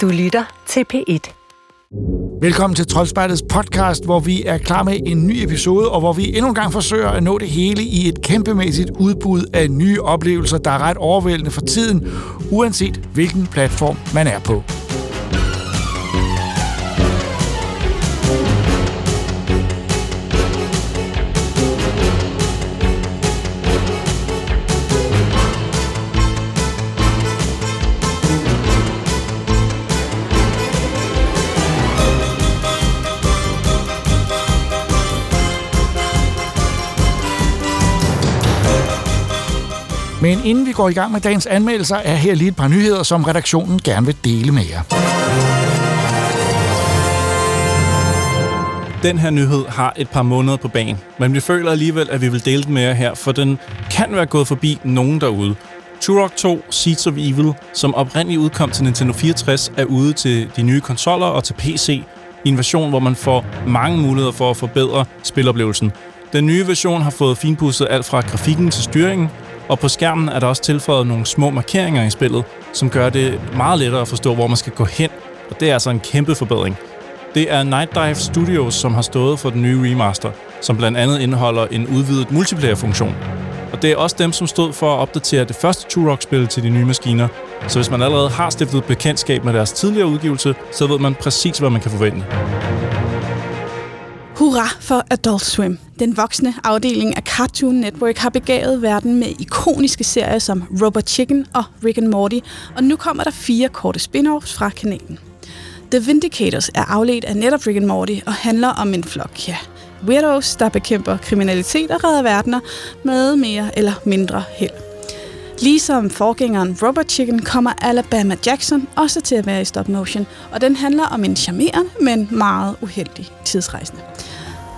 Du lytter til P1. Velkommen til Troldspejlets podcast, hvor vi er klar med en ny episode, og hvor vi endnu en gang forsøger at nå det hele i et kæmpemæssigt udbud af nye oplevelser, der er ret overvældende for tiden, uanset hvilken platform man er på. Men inden vi går i gang med dagens anmeldelser, er her lige et par nyheder, som redaktionen gerne vil dele med jer. Den her nyhed har et par måneder på banen, men vi føler alligevel, at vi vil dele den med jer her, for den kan være gået forbi nogen derude. Turok 2 Seeds of Evil, som oprindeligt udkom til Nintendo 64, er ude til de nye konsoller og til PC i en version, hvor man får mange muligheder for at forbedre spiloplevelsen. Den nye version har fået finpudset alt fra grafikken til styringen, og på skærmen er der også tilføjet nogle små markeringer i spillet, som gør det meget lettere at forstå, hvor man skal gå hen. Og det er altså en kæmpe forbedring. Det er Night Dive Studios, som har stået for den nye remaster, som blandt andet indeholder en udvidet multiplayer-funktion. Og det er også dem, som stod for at opdatere det første Turok-spil til de nye maskiner. Så hvis man allerede har stiftet bekendtskab med deres tidligere udgivelse, så ved man præcis, hvad man kan forvente. Hurra for Adult Swim. Den voksne afdeling af Cartoon Network har begavet verden med ikoniske serier som Robot Chicken og Rick and Morty, og nu kommer der fire korte spin-offs fra kanalen. The Vindicators er afledt af netop Rick and Morty og handler om en flok, ja, weirdos, der bekæmper kriminalitet og redder verdener med mere eller mindre held. Ligesom forgængeren Robot Chicken kommer Alabama Jackson også til at være i stop motion, og den handler om en charmerende, men meget uheldig tidsrejsende.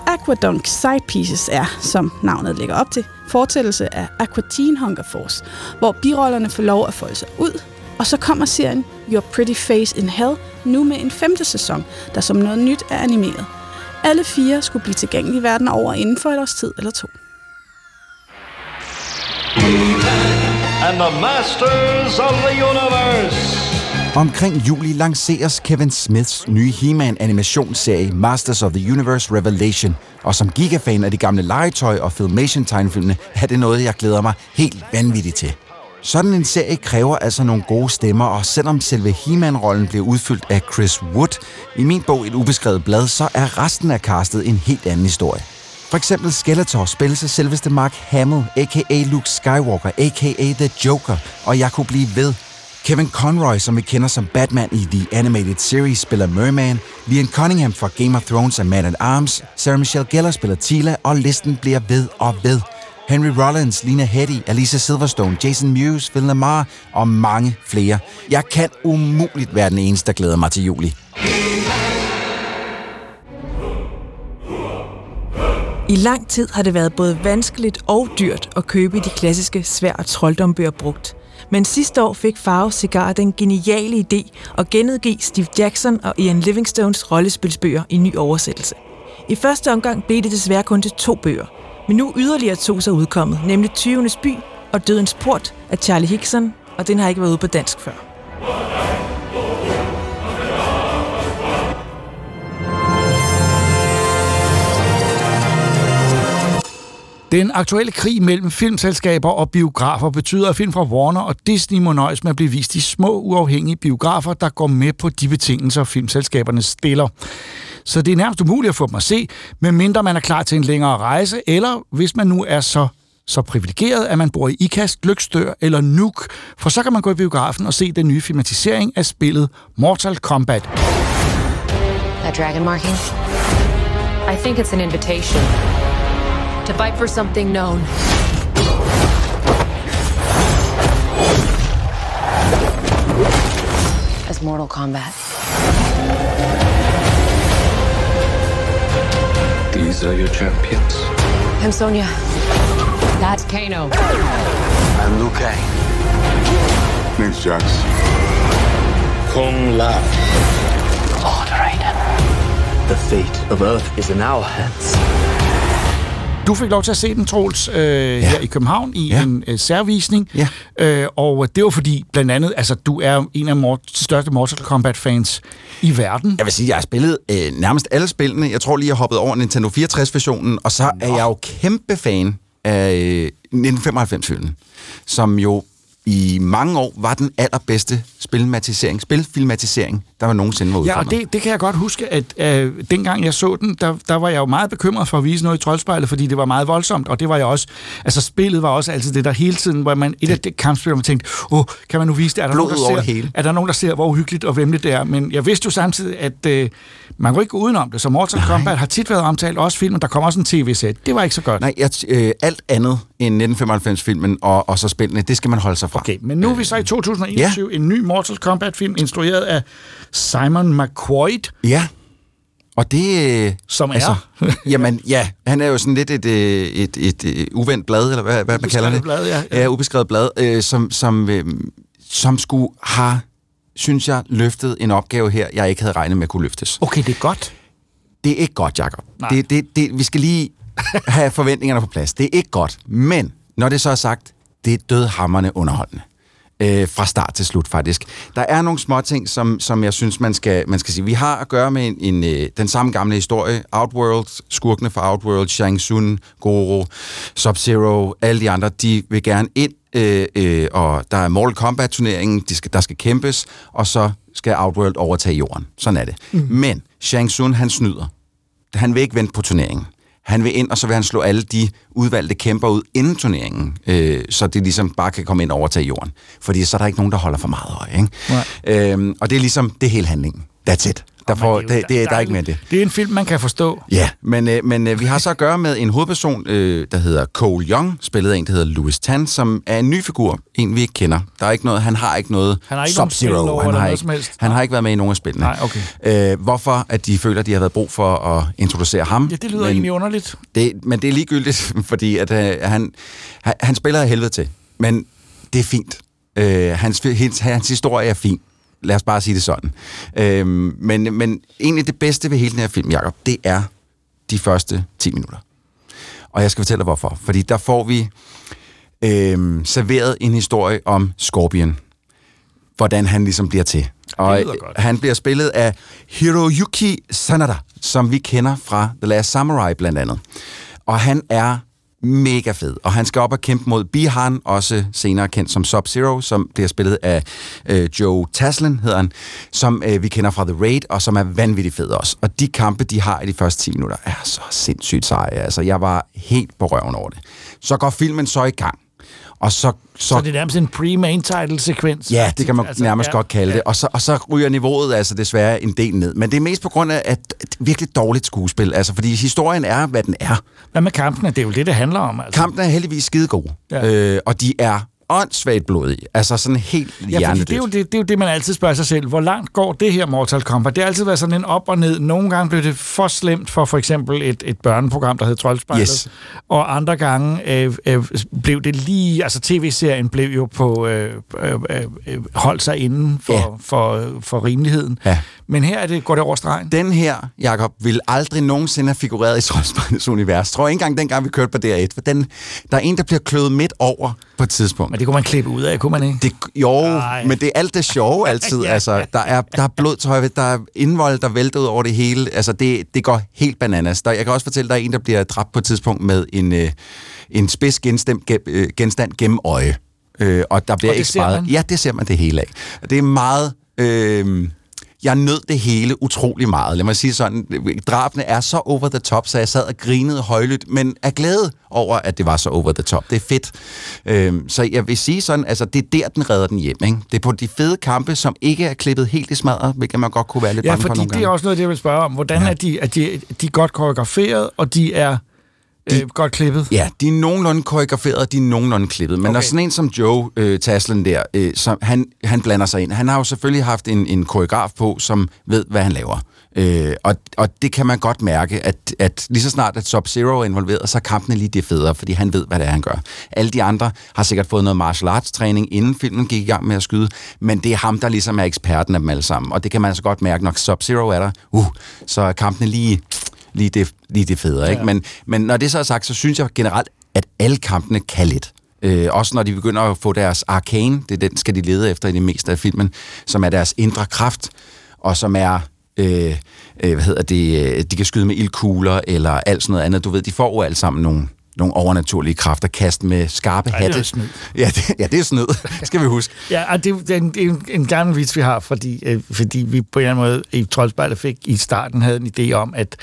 Aquadunk Side Pieces er, som navnet lægger op til, fortællelse af Aqua Teen Hunger Force, hvor birollerne får lov at folde sig ud, og så kommer serien Your Pretty Face in Hell nu med en femte sæson, der som noget nyt er animeret. Alle fire skulle blive tilgængelige verden over inden for et års tid eller to and the masters of the universe. Omkring juli lanceres Kevin Smiths nye He-Man animationsserie Masters of the Universe Revelation, og som gigafan af de gamle legetøj og Filmation-tegnefilmene er det noget, jeg glæder mig helt vanvittigt til. Sådan en serie kræver altså nogle gode stemmer, og selvom selve He-Man-rollen bliver udfyldt af Chris Wood, i min bog Et ubeskrevet blad, så er resten af castet en helt anden historie. For eksempel Skeletor spilles af selveste Mark Hamill, a.k.a. Luke Skywalker, a.k.a. The Joker, og jeg kunne blive ved. Kevin Conroy, som vi kender som Batman i The Animated Series, spiller Merman. Liam Cunningham fra Game of Thrones er Man at Arms. Sarah Michelle Gellar spiller Tila, og listen bliver ved og ved. Henry Rollins, Lina Headey, Alicia Silverstone, Jason Mewes, Phil Lamar og mange flere. Jeg kan umuligt være den eneste, der glæder mig til juli. I lang tid har det været både vanskeligt og dyrt at købe de klassiske svær- og trolddombøger brugt. Men sidste år fik Farve Cigar den geniale idé at genudgive Steve Jackson og Ian Livingstones rollespilsbøger i ny oversættelse. I første omgang blev det desværre kun til to bøger, men nu yderligere to så udkommet, nemlig 20. by og Dødens Port af Charlie Hickson, og den har ikke været ude på dansk før. Den aktuelle krig mellem filmselskaber og biografer betyder, at film fra Warner og Disney må nøjes med at blive vist i små, uafhængige biografer, der går med på de betingelser, filmselskaberne stiller. Så det er nærmest umuligt at få dem at se, medmindre man er klar til en længere rejse, eller hvis man nu er så så privilegeret, at man bor i Ikast, Lykstør eller Nuuk, for så kan man gå i biografen og se den nye filmatisering af spillet Mortal Kombat. That dragon marking? I think it's an invitation to fight for something known. As Mortal Kombat. These are your champions. I'm Sonya. That's Kano. I'm Liu Kang. Name's Jax. Kung La. Lord Raiden. The fate of Earth is in our hands. Du fik lov til at se den, Troels, øh, ja. her i København i ja. En øh, særvisning. Ja. Øh, og det var fordi, blandt andet, altså du er en af mor- de største Mortal Kombat-fans i verden. Jeg vil sige, jeg har spillet øh, nærmest alle spillene. Jeg tror lige, jeg hoppet over Nintendo 64-versionen, og så er jeg jo kæmpe fan af øh, 1995-filmen, som jo i mange år var den allerbedste spilmatisering, spilfilmatisering, der var nogensinde var Ja, udkommet. og det, det kan jeg godt huske, at øh, dengang jeg så den, der, der var jeg jo meget bekymret for at vise noget i troldspejlet, fordi det var meget voldsomt, og det var jeg også. Altså, spillet var også altid det der hele tiden, hvor man et af det kampspil, hvor man tænkte, åh, kan man nu vise det? Er der, nogen, der ser, hele. er der nogen, der ser, hvor uhyggeligt og vemmeligt det er? Men jeg vidste jo samtidig, at øh, man kunne ikke gå udenom det, så Mortal Kombat har tit været omtalt, også filmen, der kommer også en tv-sæt. Det var ikke så godt. Nej, jeg, øh, alt andet end 1995-filmen og, og så spillene, det skal man holde sig fra. Okay, men nu er vi så i 2021, ja. en ny Mortal Kombat-film, instrueret af Simon McQuoid, Ja, og det... øh, som altså, er... jamen, ja, han er jo sådan lidt et, øh, et, et, et uvendt blad, eller hvad, hvad man kalder det? Blad, ja. Ja, ubeskrevet blad, øh, som, som, øh, som skulle have, synes jeg, løftet en opgave her, jeg ikke havde regnet med kunne løftes. Okay, det er godt. Det er ikke godt, Jacob. Nej. Det, det, det, vi skal lige have forventningerne på plads. Det er ikke godt. Men, når det så er sagt, det er dødhammerne underholdende. Øh, fra start til slut, faktisk. Der er nogle små ting, som, som jeg synes, man skal, man skal sige. Vi har at gøre med en, en, øh, den samme gamle historie. Outworld, skurkene fra Outworld, Shang Tsung, Goro, Sub-Zero, alle de andre, de vil gerne ind, øh, øh, og der er Mortal Kombat-turneringen, de skal, der skal kæmpes, og så skal Outworld overtage jorden. Sådan er det. Mm. Men Shang Tsung, han snyder. Han vil ikke vente på turneringen. Han vil ind, og så vil han slå alle de udvalgte kæmper ud inden turneringen, øh, så det ligesom bare kan komme ind og overtage jorden. Fordi så er der ikke nogen, der holder for meget øje. Ikke? Øhm, og det er ligesom, det er hele handlingen. That's it. Der, får, det, det, der er ikke mere det. Det er en film, man kan forstå. Ja, men, øh, men øh, vi har så at gøre med en hovedperson, øh, der hedder Cole Young, spillet af en, der hedder Louis Tan, som er en ny figur, en vi ikke kender. Der er ikke noget, han har ikke noget Han har ikke nogen spil Sub-Zero. han har ikke, han har ikke været med i nogen af spillene. Nej, okay. Øh, hvorfor at de føler, at de har været brug for at introducere ham. Ja, det lyder men, egentlig underligt. det, men det er ligegyldigt, fordi at, øh, han, han, han spiller af helvede til. Men det er fint. Øh, hans, hans, hans historie er fin. Lad os bare sige det sådan. Øh, men, men egentlig det bedste ved hele den her film, Jacob, det er de første 10 minutter. Og jeg skal fortælle dig hvorfor. Fordi der får vi øh, serveret en historie om Scorpion. Hvordan han ligesom bliver til. Og han bliver spillet af Hiroyuki Sanada, som vi kender fra The Last Samurai blandt andet. Og han er mega fed, og han skal op og kæmpe mod Bihan, også senere kendt som Sub-Zero, som bliver spillet af øh, Joe Taslim, hedder han, som øh, vi kender fra The Raid, og som er vanvittigt fed også. Og de kampe, de har i de første 10 minutter, er så sindssygt seje. Altså, jeg var helt på røven over det. Så går filmen så i gang, og så... Så, så det er nærmest en pre-main title-sekvens. Ja, det kan man altså, nærmest ja, godt kalde ja. det. Og så, og så ryger niveauet altså desværre en del ned. Men det er mest på grund af at et virkelig dårligt skuespil. Altså, fordi historien er, hvad den er. Hvad med kampene? Det er jo det, det handler om. Altså. Kampen er heldigvis skide gode. Ja. Øh, og de er åndssvagt blodige. Altså sådan helt Ja, det er, jo det, det er jo det, man altid spørger sig selv. Hvor langt går det her Mortal Kombat? Det har altid været sådan en op og ned. Nogle gange blev det for slemt for for eksempel et, et børneprogram, der hed Troldspejlet. Yes. Og andre gange øh, øh, blev det lige... Altså tv-serien blev jo på... Øh, øh, øh, holdt sig inden for, Ja. for, for rimeligheden. Ja. Men her er det, går det over stregen. Den her, Jakob, vil aldrig nogensinde have figureret i Troldspejlets univers. Tror jeg ikke engang dengang, vi kørte på DR1. For den, der er en, der bliver kløvet midt over på et tidspunkt. Men det kunne man klippe ud af, kunne man ikke? Det, jo, Ej. men det er alt det sjove altid. Ja. altså, der, er, der er blod til højre, der er indvold, der vælter ud over det hele. Altså, det, det går helt bananas. Der, jeg kan også fortælle, der er en, der bliver dræbt på et tidspunkt med en, øh, en spids genstand, gem, øh, genstand gennem øje. Øh, og der bliver Og det ikke sparet. Ja, det ser man det hele af. Det er meget... Øh, jeg nød det hele utrolig meget. Lad mig sige sådan, drabene er så over the top, så jeg sad og grinede højlydt, men er glad over, at det var så over the top. Det er fedt. Øhm, så jeg vil sige sådan, altså det er der, den redder den hjem. Ikke? Det er på de fede kampe, som ikke er klippet helt i smadret, hvilket man godt kunne være lidt Ja, bange for fordi nogle det er gange. også noget, jeg vil spørge om. Hvordan ja. er de, er de, de er godt koreograferet, og de er øh, godt klippet? Ja, de er nogenlunde koreograferet, de er nogenlunde klippet. Men okay. når sådan en som Joe øh, Taslen der, øh, som, han, han blander sig ind. Han har jo selvfølgelig haft en, en koreograf på, som ved, hvad han laver. Øh, og, og det kan man godt mærke, at, at lige så snart at Sub-Zero er involveret, så er kampene lige det federe, fordi han ved, hvad det er, han gør. Alle de andre har sikkert fået noget martial arts træning, inden filmen gik i gang med at skyde, men det er ham, der ligesom er eksperten af dem alle sammen. Og det kan man altså godt mærke, når Sub-Zero er der, uh, så er kampene lige lige det, lige det federe. Ja. Ikke? Men, men når det så er sagt, så synes jeg generelt, at alle kampene kan lidt. Øh, også når de begynder at få deres arcane, det er den, skal de lede efter i det meste af filmen, som er deres indre kraft, og som er øh, øh, hvad hedder det, øh, de kan skyde med ildkugler eller alt sådan noget andet. Du ved, de får jo alle sammen nogle, nogle overnaturlige kræfter, kast med skarpe Ej, det er hatte. Ja, det, ja, det er snyd, skal vi huske. Ja, og det, det, er en, det er en, en gammel vits, vi har, fordi, øh, fordi vi på en eller anden måde i Troldspejlet fik i starten havde en idé om, at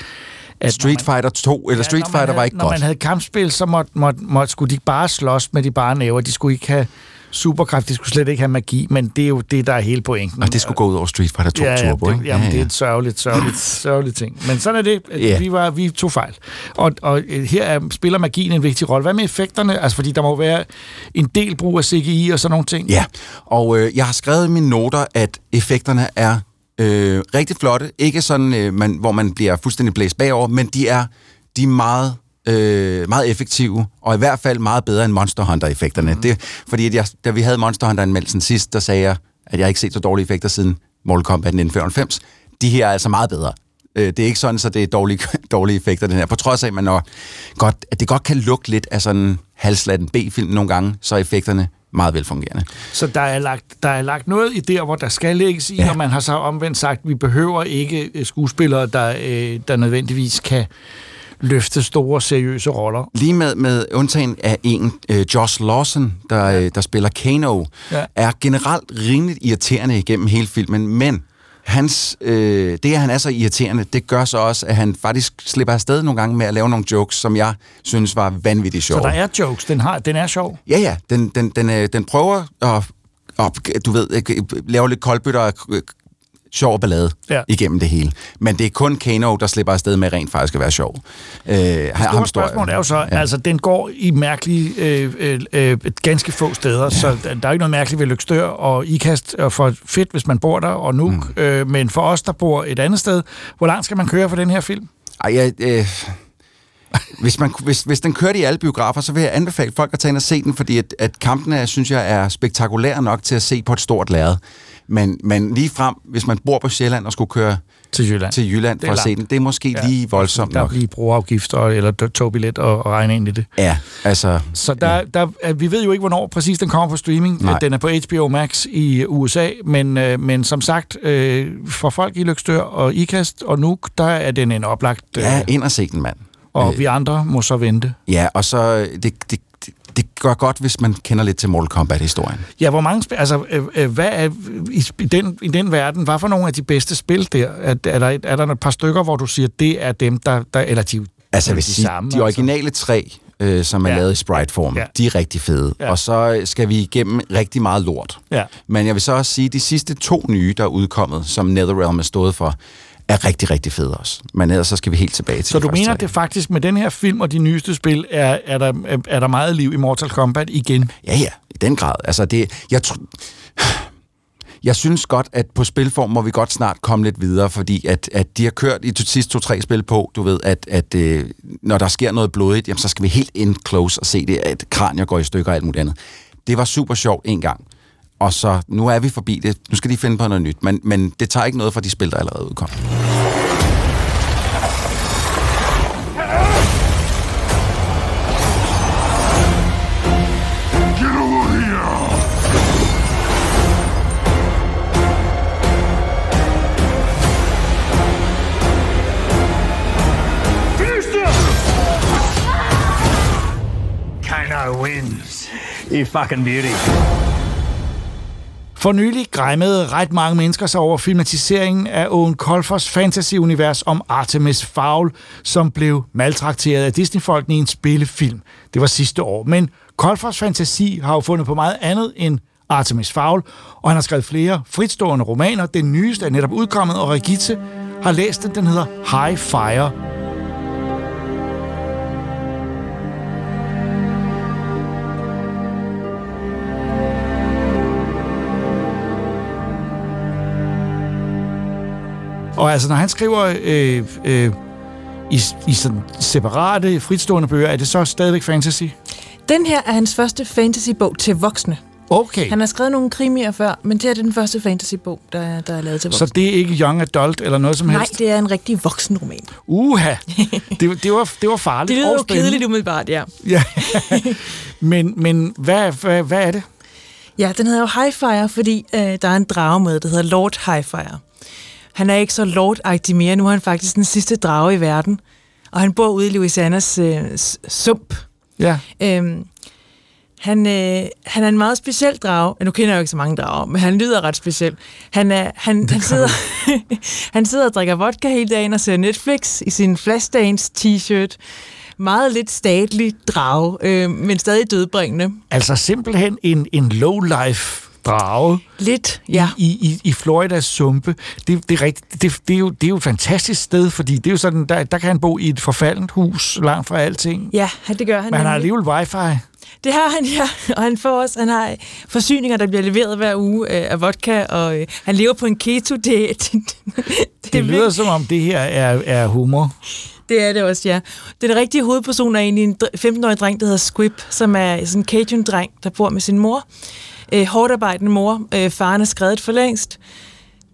at Street Fighter 2, eller Street når man Fighter var havde, ikke når godt. man havde kampspil, så måtte, måtte, måtte, skulle de bare slås med de bare næver. De skulle ikke have superkraft, de skulle slet ikke have magi, men det er jo det, der er hele pointen. Og det skulle gå ud over Street Fighter 2 ja, ja, Turbo, det, ikke? Jamen, det er et sørgeligt, sørgeligt, sørgeligt ting. Men sådan er det. Ja. Vi, var, vi tog fejl. Og, og øh, her er, spiller magien en vigtig rolle. Hvad med effekterne? Altså, fordi der må være en del brug af CGI og sådan nogle ting. Ja, og øh, jeg har skrevet i mine noter, at effekterne er øh, rigtig flotte. Ikke sådan, øh, man, hvor man bliver fuldstændig blæst bagover, men de er, de er meget, øh, meget effektive, og i hvert fald meget bedre end Monster Hunter-effekterne. Mm. Det, fordi at jeg, da vi havde Monster Hunter-anmeldelsen sidst, der sagde jeg, at jeg ikke set så dårlige effekter siden Mortal Kombat 1995. De her er altså meget bedre. Øh, Det er ikke sådan, så det er dårlige, dårlige effekter, den her. På trods af, at, man når godt, at det godt kan lugte lidt af sådan en halslatten B-film nogle gange, så er effekterne meget velfungerende. Så der er, lagt, der er lagt noget i der, hvor der skal lægges i, Ja. ja. og man har så omvendt sagt, at vi behøver ikke øh, skuespillere, der, øh, der nødvendigvis kan løfte store, seriøse roller. Lige med, med undtagen af en, øh, Josh Lawson, der, øh, der spiller Kano, Ja. ja. er generelt rimeligt irriterende igennem hele filmen, men hans, øh, det, at han er så irriterende, det gør så også, at han faktisk slipper afsted nogle gange med at lave nogle jokes, som jeg synes var vanvittigt Så sjove. der er jokes. Den, har, den er sjov. Ja, ja, den, den, den, øh, den prøver at, at, du ved, øh, lave lidt koldbytter og sjov ballade Ja. igennem det hele. Men det er kun Kano, der slipper afsted med rent faktisk at være sjov. Øh, Det store spørgsmål er jo så, ja. altså den går i mærkelige, øh, øh, øh, ganske få steder, ja. så der der er ikke noget mærkeligt ved Lykstør og Ikast og for fedt, hvis man bor der, og nu, mm. øh, men for os, der bor et andet sted, hvor langt skal man køre for den her film? Ej, jeg, øh, hvis, man, hvis, hvis den kørte i alle biografer, så vil jeg anbefale folk at tage ind og se den, fordi at, at kampene, synes jeg, er spektakulære nok til at se på et stort lærred. Men, men lige frem, hvis man bor på Sjælland og skulle køre Til Jylland. til Jylland for at se den, det er måske ja, lige voldsomt Der nok. bliver broafgifter eller togbillet og, og regne ind i det. Ja, altså... Så der, der, øh, vi ved jo ikke, hvornår præcis den kommer på streaming. Nej. Den er på HBO Max i USA, men, øh, men som sagt, øh, for folk i Lykstør og Ikast og Nuuk, der er den en oplagt, øh, Ja, ind og se den, mand. og vi andre må så vente. Ja, og så... øh, Det, det, det, gør godt, hvis man kender lidt til Mortal Kombat-historien. Ja, hvor mange spil, altså, øh, øh, hvad er i, i, den, i den verden, hvad for nogle af de bedste spil der? Er, er, der, et- er der et par stykker, hvor du siger, det er dem, der, der eller de, Altså, jeg vil de sige, samme, de originale tre, øh, som er Ja. lavet i sprite-form, Ja. de er rigtig fede. Ja. Og så skal vi igennem rigtig meget lort. Ja. Men jeg vil så også sige, at de sidste to nye, der er udkommet, som Netherrealm er stået for, er rigtig, rigtig fede også. Men ellers så skal vi helt tilbage til Så du mener, at det faktisk med den her film og de nyeste spil, er, er, der, er der meget liv i Mortal Kombat igen? Ja, ja, i den grad. Altså, det, jeg, tr- jeg synes godt, at på spilform må vi godt snart komme lidt videre, fordi at, at de har kørt i de sidste to-tre spil på, du ved, at, at øh, når der sker noget blodigt, jamen, så skal vi helt in close og se det, at kranier går i stykker og alt muligt andet. Det var super sjovt en gang. Og så, nu er vi forbi det. Nu skal de finde på noget nyt. Men, men det tager ikke noget fra de spil, der allerede udkom. Kano wins. You fucking beauty. For nylig græmmede ret mange mennesker sig over filmatiseringen af Owen Colfers fantasy-univers om Artemis Fowl, som blev maltrakteret af Disney-folkene i en spillefilm. Det var sidste år. Men Colfers fantasi har jo fundet på meget andet end Artemis Fowl, og han har skrevet flere fritstående romaner. Den nyeste er netop udkommet, og Regitze har læst den. Den hedder High Fire. Og altså, når han skriver øh, øh, i, i sådan separate, fritstående bøger, er det så stadigvæk fantasy? Den her er hans første fantasybog til voksne. Okay. Han har skrevet nogle krimier før, men det er den første fantasybog, der, er- der er lavet til voksne. Så det er ikke young adult eller noget som Nej, helst? det er en rigtig voksen roman. Uha, det, det, var, det var farligt Det lyder jo kedeligt umiddelbart, ja. Ja. men men hvad, hvad, hvad er det? Ja, den hedder jo Highfire, fordi øh, der er en drage med, der hedder Lord Highfire. Han er ikke så lord mere, nu er han faktisk den sidste drage i verden. Og han bor ude i Louisianas øh, sump. Ja. Øhm, han, øh, han er en meget speciel drage. Nu kender jeg jo ikke så mange drager, men han lyder ret speciel. Han, er, han, han, sidder, han sidder og drikker vodka hele dagen og ser Netflix i sin Flashdance t-shirt. Meget lidt statlig drage, øh, men stadig dødbringende. Altså simpelthen en, en low-life drage Lidt, ja. i, i, i Floridas sumpe. Det, det, er rigtigt, det, det, er jo, det er jo et fantastisk sted, fordi det er jo sådan, der, der kan han bo i et forfaldent hus, langt fra alting. Ja, han- det gør han. Men han har alligevel wifi. Det har han, ja. Og han får også, han har forsyninger, der bliver leveret hver uge øh, af vodka, og øh, han lever på en keto-diæt. det, Det, det lyder som om, det her er, er humor. Det er det også, ja. Den rigtige hovedperson er egentlig en dr- 15-årig dreng, der hedder Squib, som er sådan en Cajun-dreng, der bor med sin mor. Øh, hårdt arbejdende mor. Øh, faren er skrevet for længst.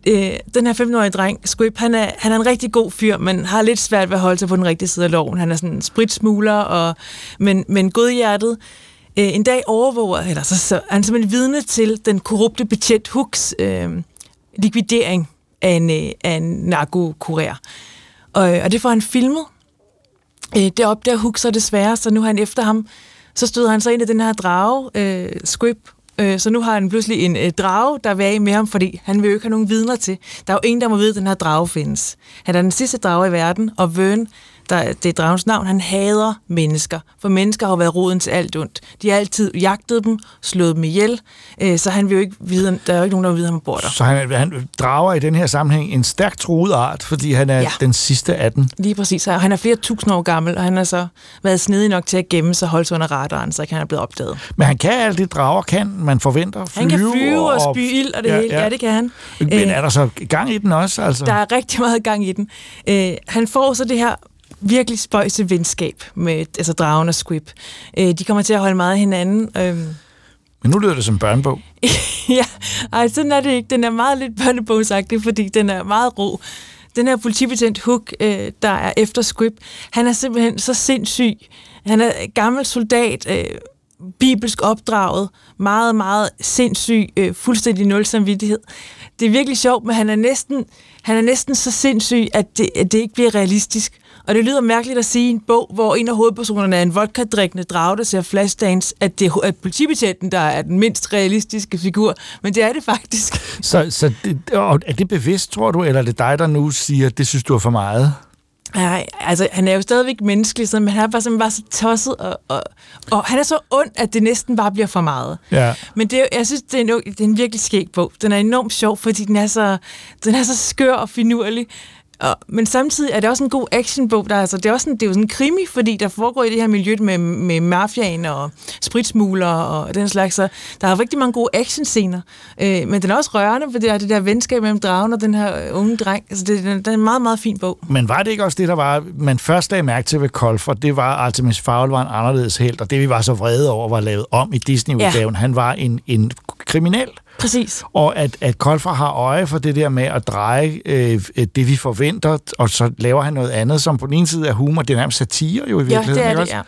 Øh, den her 15-årige dreng, Squib, han er, han er en rigtig god fyr, men har lidt svært ved at holde sig på den rigtige side af loven. Han er sådan en spritsmugler, og, men, men godhjertet. Øh, en dag overvåger, eller så, så er han simpelthen vidne til den korrupte betjent Hooks øh, likvidering af en, øh, af en narkokurér. Og, øh, og det får han filmet. Øh, det opdager Hook så desværre, så nu er han efter ham. Så støder han så ind i den her drage, øh, Squib. Øh, så nu har han pludselig en øh, drage, der vil af med ham, fordi han vil jo ikke have nogen vidner til. Der er jo ingen, der må vide, at den her drage findes. Han er den sidste drage i verden, og Vern, der, det er dragens navn, han hader mennesker. For mennesker har været roden til alt ondt. De har altid jagtet dem, slået dem ihjel, øh, så han vil jo ikke vide, der er jo ikke nogen, der vil vide, at han bor der. Så han, han drager i den her sammenhæng en stærkt truet art, fordi han er Ja. ja. den sidste af den. Lige præcis. Og Han er flere tusind år gammel, og han har så været snedig nok til at gemme sig og holde sig under radaren, så ikke han er blevet opdaget. Men han kan alt det, drager kan. Man forventer flyve. Han kan flyve og spy ild og det hele. Ja, det kan han. Men Øh, er der så gang i den også? Altså? Der er rigtig meget gang i den. Øh, han får så det her virkelig spøjse venskab med altså dragen og Squib. Øh, de kommer til at holde meget af hinanden. Øh, Men nu lyder det som børnebog. ja, ej, sådan er det ikke. Den er meget lidt børnebogsagtig, fordi den er meget ro. Den her politibetjent Hook, øh, der er efter Squib, han er simpelthen så sindssyg. Han er gammel soldat, øh, bibelsk opdraget, meget, meget sindssyg, øh, fuldstændig nul samvittighed. Det er virkelig sjovt, men han er næsten, han er næsten så sindssyg, at det, at det ikke bliver realistisk. Og det lyder mærkeligt at sige i en bog, hvor en af hovedpersonerne er en vodka-drikkende drage, der ser Flashdance, at det er politibetjenten, der er den mindst realistiske figur. Men det er det faktisk. Så, så det, og er det bevidst, tror du, eller er det dig, der nu siger, at det synes du er for meget? Nej, altså han er jo stadigvæk menneskelig, sådan, men han er bare, simpelthen bare så tosset, og, og, og han er så ond, at det næsten bare bliver for meget. Ja. Men det, er jeg synes, det er, en, det er en virkelig skæg bog. Den er enormt sjov, fordi den er så, den er så skør og finurlig. Og, men samtidig er det også en god actionbog. Der, er altså, det, er også en, det er jo sådan en krimi, fordi der foregår i det her miljø med, med mafiaen og spritsmugler og den slags. Så der er rigtig mange gode actionscener. Øh, men den er også rørende, for det er det der venskab mellem dragen og den her unge dreng. Altså, det, den er en meget, meget fin bog. Men var det ikke også det, der var, man først lagde mærke til ved Kolfer, det var, Artemis Fowl var en anderledes held, og det vi var så vrede over, var lavet om i Disney-udgaven. Ja. Han var en, en kriminel. Præcis. Og at, at Kolfer har øje for det der med at dreje øh, det, vi forventer, og så laver han noget andet, som på den ene side er humor, det er nærmest satire jo i Ja, virkeligheden. det er det, ja.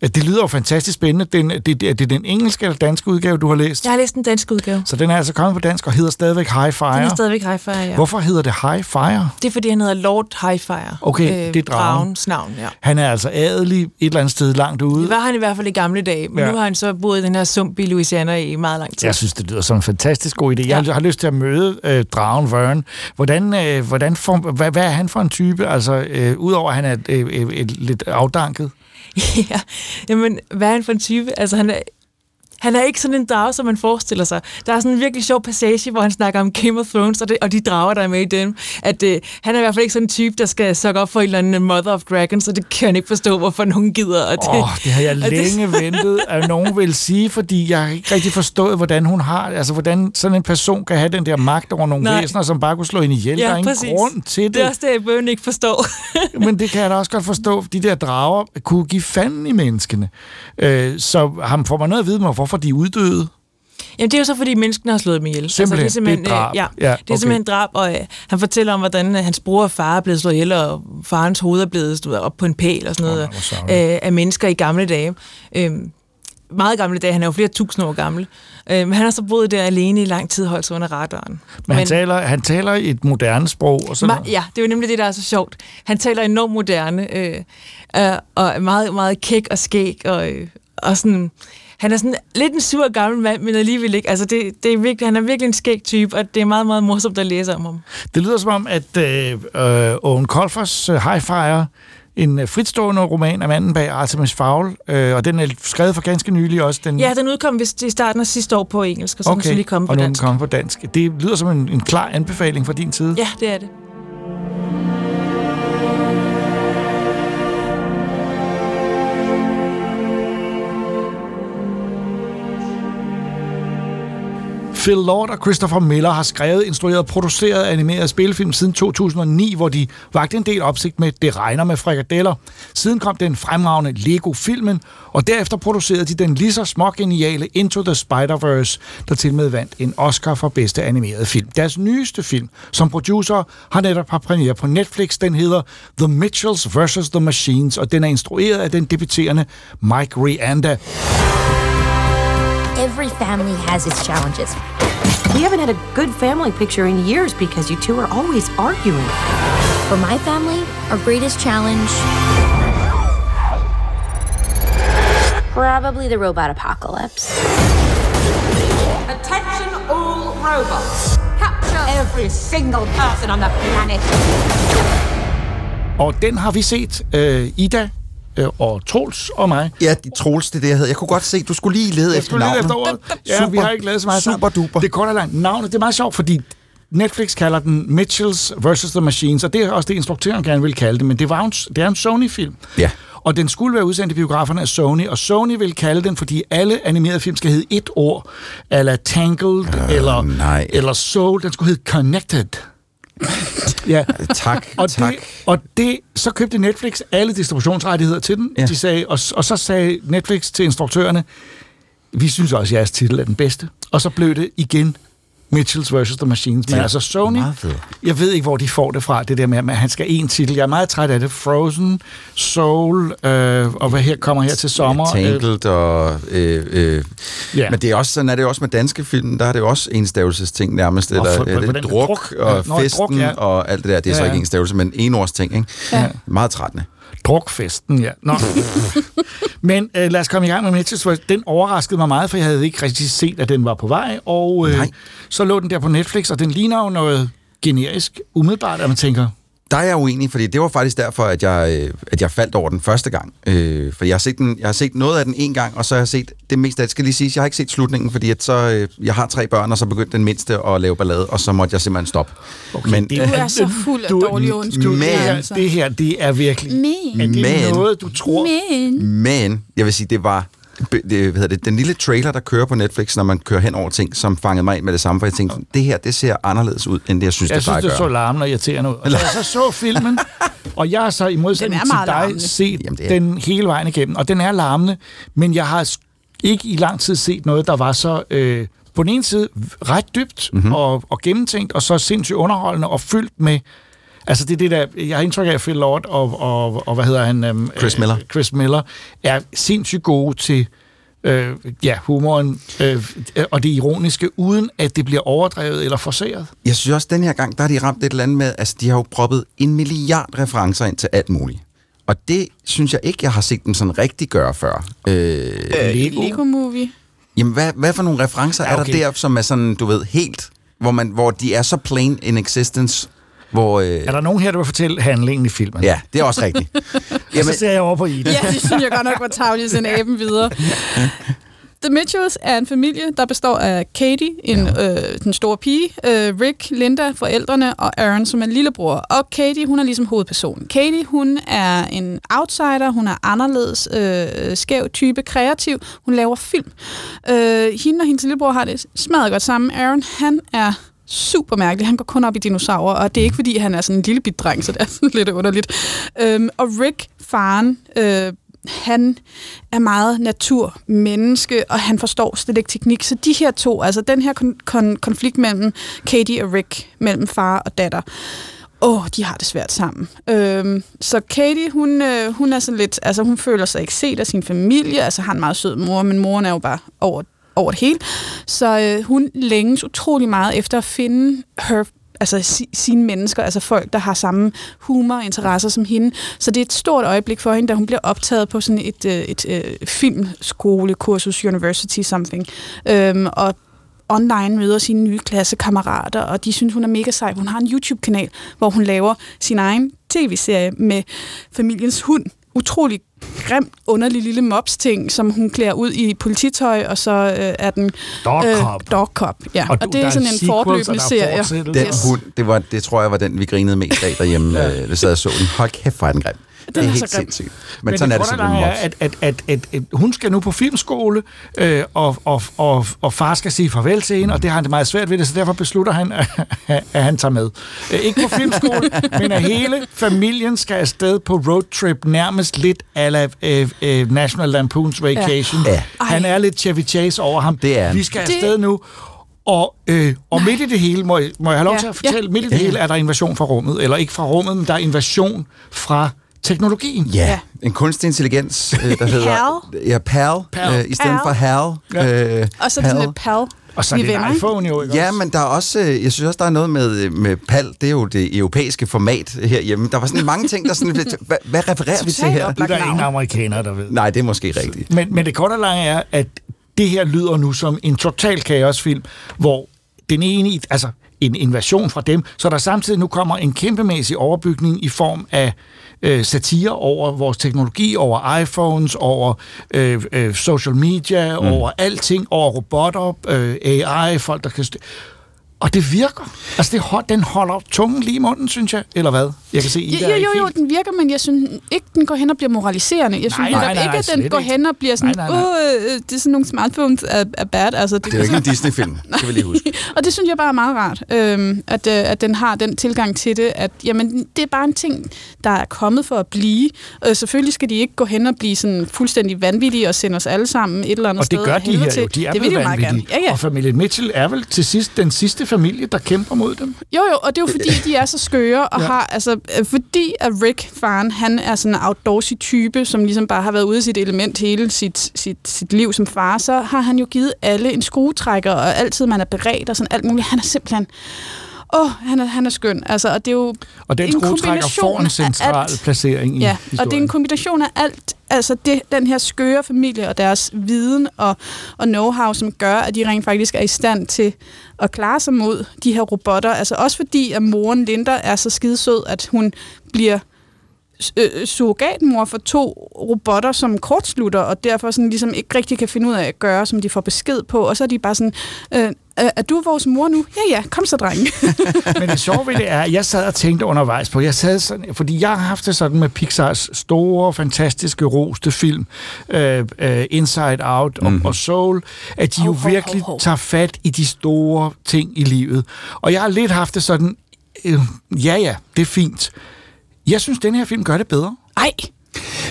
Det lyder jo fantastisk spændende. Den, det, det, er det den engelske eller danske udgave, du har læst? Jeg har læst den danske udgave. Så den er altså kommet på dansk og hedder stadigvæk High Fire. Den er stadigvæk Highfire, ja. Hvorfor hedder det High Fire? Det er, fordi han hedder Lord Highfire. Okay, det er dragen. dragens navn, ja. Han er altså adelig et eller andet sted langt ude. Det var han i hvert fald i gamle dage, men Ja. ja. nu har han så boet i den her sump i Louisiana i meget lang tid. Jeg synes, det lyder som en fantastisk god idé. Jeg har lyst til at møde øh, dragen Vern. Hvordan, øh, hvordan form, hvad, hvad er han for en type? Altså, øh, udover at han er øh, øh, øh, lidt afdanket. ja, jamen, hvad er han for en type? Altså, han er, han er ikke sådan en drage, som man forestiller sig. Der er sådan en virkelig sjov passage, hvor han snakker om Game of Thrones og, det, og de drager, der er med i dem. At øh, han er i hvert fald ikke sådan en type, der skal sukke op for en eller anden Mother of Dragons, og det kan han ikke forstå, hvorfor nogen gider. Og det, Åh, oh, det har jeg og det- længe ventet, at nogen vil sige, fordi jeg har ikke rigtig forstået, hvordan hun har, altså hvordan sådan en person kan have den der magt over nogle Nej. væsener, som bare kunne slå hende ihjel. der er ingen præcis. grund til det. Det er også det, jeg bøven ikke forstår. Men det kan jeg da også godt forstå. De der drager kunne give fanden i menneskene. Øh, så ham får man noget at vide med, hvorfor de er uddøde. Jamen, det er jo så, fordi menneskene har slået dem ihjel. Simpelthen, altså, det er, det er drab. øh, Ja, Ja, det er simpelthen drab, og øh, han fortæller om, hvordan øh, hans bror og far er blevet slået ihjel, og farens hoved er blevet stået op på en pæl og sådan noget, sørgeligt. øh, af mennesker i gamle dage. Øh, meget gamle dage, han er jo flere tusind år gammel. Øh, men han har så boet der alene i lang tid, holdt sig under radaren. Men han taler, han taler et moderne sprog. Og sådan Ma- ja, det er jo nemlig det, der er så sjovt. Han taler enormt moderne, øh, øh, og er meget, meget kæk og skæg, og, øh, og sådan... Han er sådan lidt en sur gammel mand, men alligevel ikke. Altså, det, det er virkelig, han er virkelig en skæg type, og det er meget, meget morsomt at læse om ham. Det lyder som om, at øh, øh, Owen Colfers øh, High Fire, en øh, fritstående roman af manden bag Artemis Fowl, øh, og den er skrevet for ganske nylig også. Den, Ja, den udkom vist i starten af sidste år på engelsk, og så okay. den lige kommet på og nu er den dansk. kommet på dansk. Det lyder som en, en klar anbefaling fra din side. Ja, det er det. Phil Lord og Christopher Miller har skrevet, instrueret og produceret animerede spillefilm siden 2009, hvor de vagte en del opsigt med Det regner med frikadeller. Siden kom den fremragende Lego-filmen, og derefter producerede de den lige så smågeniale Into the Spider-Verse, der til med vandt en Oscar for bedste animerede film. Deres nyeste film, som producer, har netop har premiere på Netflix. Den hedder The Mitchells vs. The Machines, og den er instrueret af den debuterende Mike Rianda. Every family has its challenges. We haven't had a good family picture in years because you two are always arguing. For my family, our greatest challenge. Probably the robot apocalypse. Attention all robots. Capture every single person on the planet. Og den har vi set, øh, Ida øh, og Troels og mig. Ja, de Troels, det er det, jeg hedder. Jeg kunne godt se, du skulle lige lede Jeg efter skulle navnet. efter ordet. Ja, Super, vi har ikke lavet så meget super sammen. duper. Det er kort og langt. Navnet, det er meget sjovt, fordi Netflix kalder den Mitchells vs. The Machines, og det er også det, instruktøren gerne vil kalde det, men det, var en, det er en Sony-film. Ja. Og den skulle være udsendt i biograferne af Sony, og Sony vil kalde den, fordi alle animerede film skal hedde et ord, eller Tangled, uh, eller, nej. eller Soul, den skulle hedde Connected. ja. Tak, og tak. Det, og det, så købte Netflix alle distributionsrettigheder til den. Ja. De sagde, og, og så sagde Netflix til instruktørerne, vi synes også, at jeres titel er den bedste. Og så blev det igen Mitchells vs. The Machines. Men er altså Sony, jeg ved ikke, hvor de får det fra, det der med, at han skal en titel. Jeg er meget træt af det. Frozen, Soul, øh, og hvad her kommer her til sommer. Øh, Tangled og... Øh, øh. Ja. Men det er også, sådan er det også med danske film. Der er det også enstavelsesting nærmest. Eller, for- på det, den- druk, druk. og festen druk, ja. og alt det der. Det er Ja, så ja. ikke enstavelse, men enårsting. Ikke? Ja. Meget trættende. Drukfesten, ja. Nå. Men øh, lad os komme i gang med Mitchells vs. Den overraskede mig meget, for jeg havde ikke rigtig set, at den var på vej. Og øh, Nej. så lå den der på Netflix, og den ligner jo noget generisk umiddelbart, at man tænker, Der er jeg uenig, fordi det var faktisk derfor, at jeg, øh, at jeg faldt over den første gang. Øh, for jeg har, set den, jeg har set noget af den en gang, og så har jeg set det meste af det. Skal lige sige, jeg har ikke set slutningen, fordi at så, øh, jeg har tre børn, og så begyndte den mindste at lave ballade, og så måtte jeg simpelthen stoppe. okay, Men- det, Du er så fuld af dårlige undskyldninger. Men- det, her, altså. det her, det er virkelig... Men. Er det Men- noget, du tror... Men. Men jeg vil sige, det var det, hvad hedder det, den lille trailer, der kører på Netflix, når man kører hen over ting, som fangede mig ind med det samme, for jeg tænkte, det her, det ser anderledes ud, end det, jeg synes, Jeg det synes, plejer det at så gøre. larmende og irriterende ud. Og så jeg så så filmen, og jeg har så i modsætning til dig larmende. set Jamen, det er- den hele vejen igennem. Og den er larmende, men jeg har ikke i lang tid set noget, der var så... Øh, på den ene side ret dybt Mhm. mm-hmm. og, og gennemtænkt, og så sindssygt underholdende og fyldt med... Altså det er det der, jeg har indtryk af, at Phil Lord og, og, og hvad hedder han? Øhm, Chris Miller. Øh, Chris Miller er sindssygt gode til øh, ja, humoren øh, og det ironiske, uden at det bliver overdrevet eller forseret. Jeg synes også, den her gang, der har de ramt et eller andet med, altså de har jo proppet en milliard referencer ind til alt muligt. Og det synes jeg ikke, jeg har set dem sådan rigtig gøre før. Øh, Lego. Lego Movie. Jamen, hvad, hvad for nogle referencer Ja, okay. er der der, som er sådan, du ved, helt, hvor, man, hvor de er så plain in existence, hvor... Øh, Er der nogen her, der vil fortælle handlingen i filmen? ja, det er også rigtigt. Jamen, så ser jeg over på Ida. Ja, det synes jeg godt nok var tavligt at sende aben videre. The Mitchells er en familie, der består af Katie, en, øh, den store pige, øh, Rick, Linda, forældrene, og Aaron, som er en lillebror. Og Katie, hun er ligesom hovedpersonen. Katie, hun er en outsider, hun er anderledes, øh, skæv type, kreativ. Hun laver film. Øh, hende og hendes lillebror har det smadret godt sammen. Aaron, han er super mærkelig. Han går kun op i dinosaurer, og det er ikke, fordi han er sådan en lille bit dreng, så det er sådan lidt underligt. Øhm, og Rick, faren, øh, han er meget naturmenneske, og han forstår slet ikke teknik. Så de her to, altså den her kon- kon- konflikt mellem Katie og Rick, mellem far og datter, åh, oh, de har det svært sammen. Øhm, så Katie, hun, øh, hun er sådan lidt, altså hun føler sig ikke set af sin familie, altså har en meget sød mor, men moren er jo bare over, over det hele. Så øh, hun længes utrolig meget efter at finde her altså si, sine mennesker, altså folk, der har samme humor og interesser som hende. Så det er et stort øjeblik for hende, da hun bliver optaget på sådan et, øh, et, et, et filmskolekursus, University something, øhm, og online møder sine nye klassekammerater, og de synes, hun er mega sej. Hun har en YouTube-kanal, hvor hun laver sin egen tv-serie med familiens hund. Utrolig grim, underlig lille mops-ting, som hun klæder ud i polititøj, og så øh, er den... Dog Cop. Øh, Dog Cop, ja. Og Og, du- og det er er sådan en fortløbende er serie. Den hund, det, var, det tror jeg var den, vi grinede mest af derhjemme, ja. øh, det sad og så den. Hold kæft, hvor er den grim. Det er, helt så sindssygt. Men, Men sådan er det mops. er, at, at, at, at, at hun skal nu på filmskole, øh, og, og, og, og far skal sige farvel til hende, og det har han det meget svært ved det, så derfor beslutter han, at, at han tager med. Øh, ikke på filmskole, men at hele familien skal afsted på roadtrip, nærmest lidt ala øh, øh, National Lampoon's Vacation. Ja. Han er lidt Chevy Chase over ham. Det er han. Vi skal Det- afsted nu. Og, øh, og midt i det hele, må jeg, må jeg have lov Ja. til at fortælle, Ja. midt i det hele er der invasion fra rummet, eller ikke fra rummet, men der er invasion fra teknologien. Ja, Ja. en kunstig intelligens, øh, der hedder... Ja, PAL, Pal. Øh, i stedet Pal. for HAL. Ja. Øh, Og så er det sådan lidt pal. Og så er det en iPhone jo, ikke Ja, også? men der er også, øh, jeg synes også, der er noget med, med PAL, det er jo det europæiske format herhjemme. Der var sådan mange ting, der sådan, hvad, hvad refererer vi til her? Det er der ingen amerikanere, der ved. Nej, det er måske rigtigt. Men, men det korte og lange er, at det her lyder nu som en total kaosfilm, hvor den ene, altså en invasion fra dem, så der samtidig nu kommer en kæmpemæssig overbygning i form af øh, satire over vores teknologi, over iPhones, over øh, øh, social media, mm. over alting, over robotter, øh, AI, folk, der kan... St- og det virker. Altså, det, hold- den holder tungen lige i munden, synes jeg. Eller hvad? Jeg kan se, I Jo, jo, jo, jo, den virker, men jeg synes ikke, den går hen og bliver moraliserende. Jeg synes Nej, nej, nej, ikke, at den går ikke. hen og bliver sådan, Nej, nej, nej. øh, det er sådan nogle smartphones er, er bad. Altså, Det er jo ikke en Disney-film, skal vi lige huske. og det synes jeg bare er meget rart, øhm, at, øh, at den har den tilgang til det, at jamen, det er bare en ting, der er kommet for at blive. Øh, selvfølgelig skal de ikke gå hen og blive sådan fuldstændig vanvittige og sende os alle sammen et eller andet Og sted. det gør af de her til. jo. De er det blevet jo meget gerne. vanvittige. Ja, ja. Og familien Mitchell er vel til sidst den sidste familie, der kæmper mod dem. Jo, jo, og det er jo fordi, de er så skøre, og Ja. har, altså, øh, fordi at Rick, faren, han er sådan en outdoorsy type, som ligesom bare har været ude af sit element hele sit, sit, sit liv som far, så har han jo givet alle en skruetrækker, og altid man er beredt og sådan alt muligt. Han er simpelthen... Åh, oh, han er, han er skøn. Altså, og det er jo Og den en skruetrækker får en central alt. placering i Ja, historien. og det er en kombination af alt. Altså det, den her skøre familie og deres viden og, og know-how, som gør, at de rent faktisk er i stand til at klare sig mod de her robotter. Altså også fordi, at moren Linda er så skidesød, at hun bliver øh, surrogatmor for to robotter, som kortslutter, og derfor sådan ligesom ikke rigtig kan finde ud af at gøre, som de får besked på. Og så er de bare sådan, øh, er du vores mor nu? Ja, ja, kom så, drenge. Men det sjove ved det er, at jeg sad og tænkte undervejs på, jeg sad sådan, fordi jeg har haft det sådan med Pixars store, fantastiske, roste film, øh, øh, Inside Out og, mm-hmm. og Soul, at de jo Hov, hov, virkelig hov, hov. tager fat i de store ting i livet. Og jeg har lidt haft det sådan, øh, ja ja, det er fint. Jeg synes, den her film gør det bedre. Ej,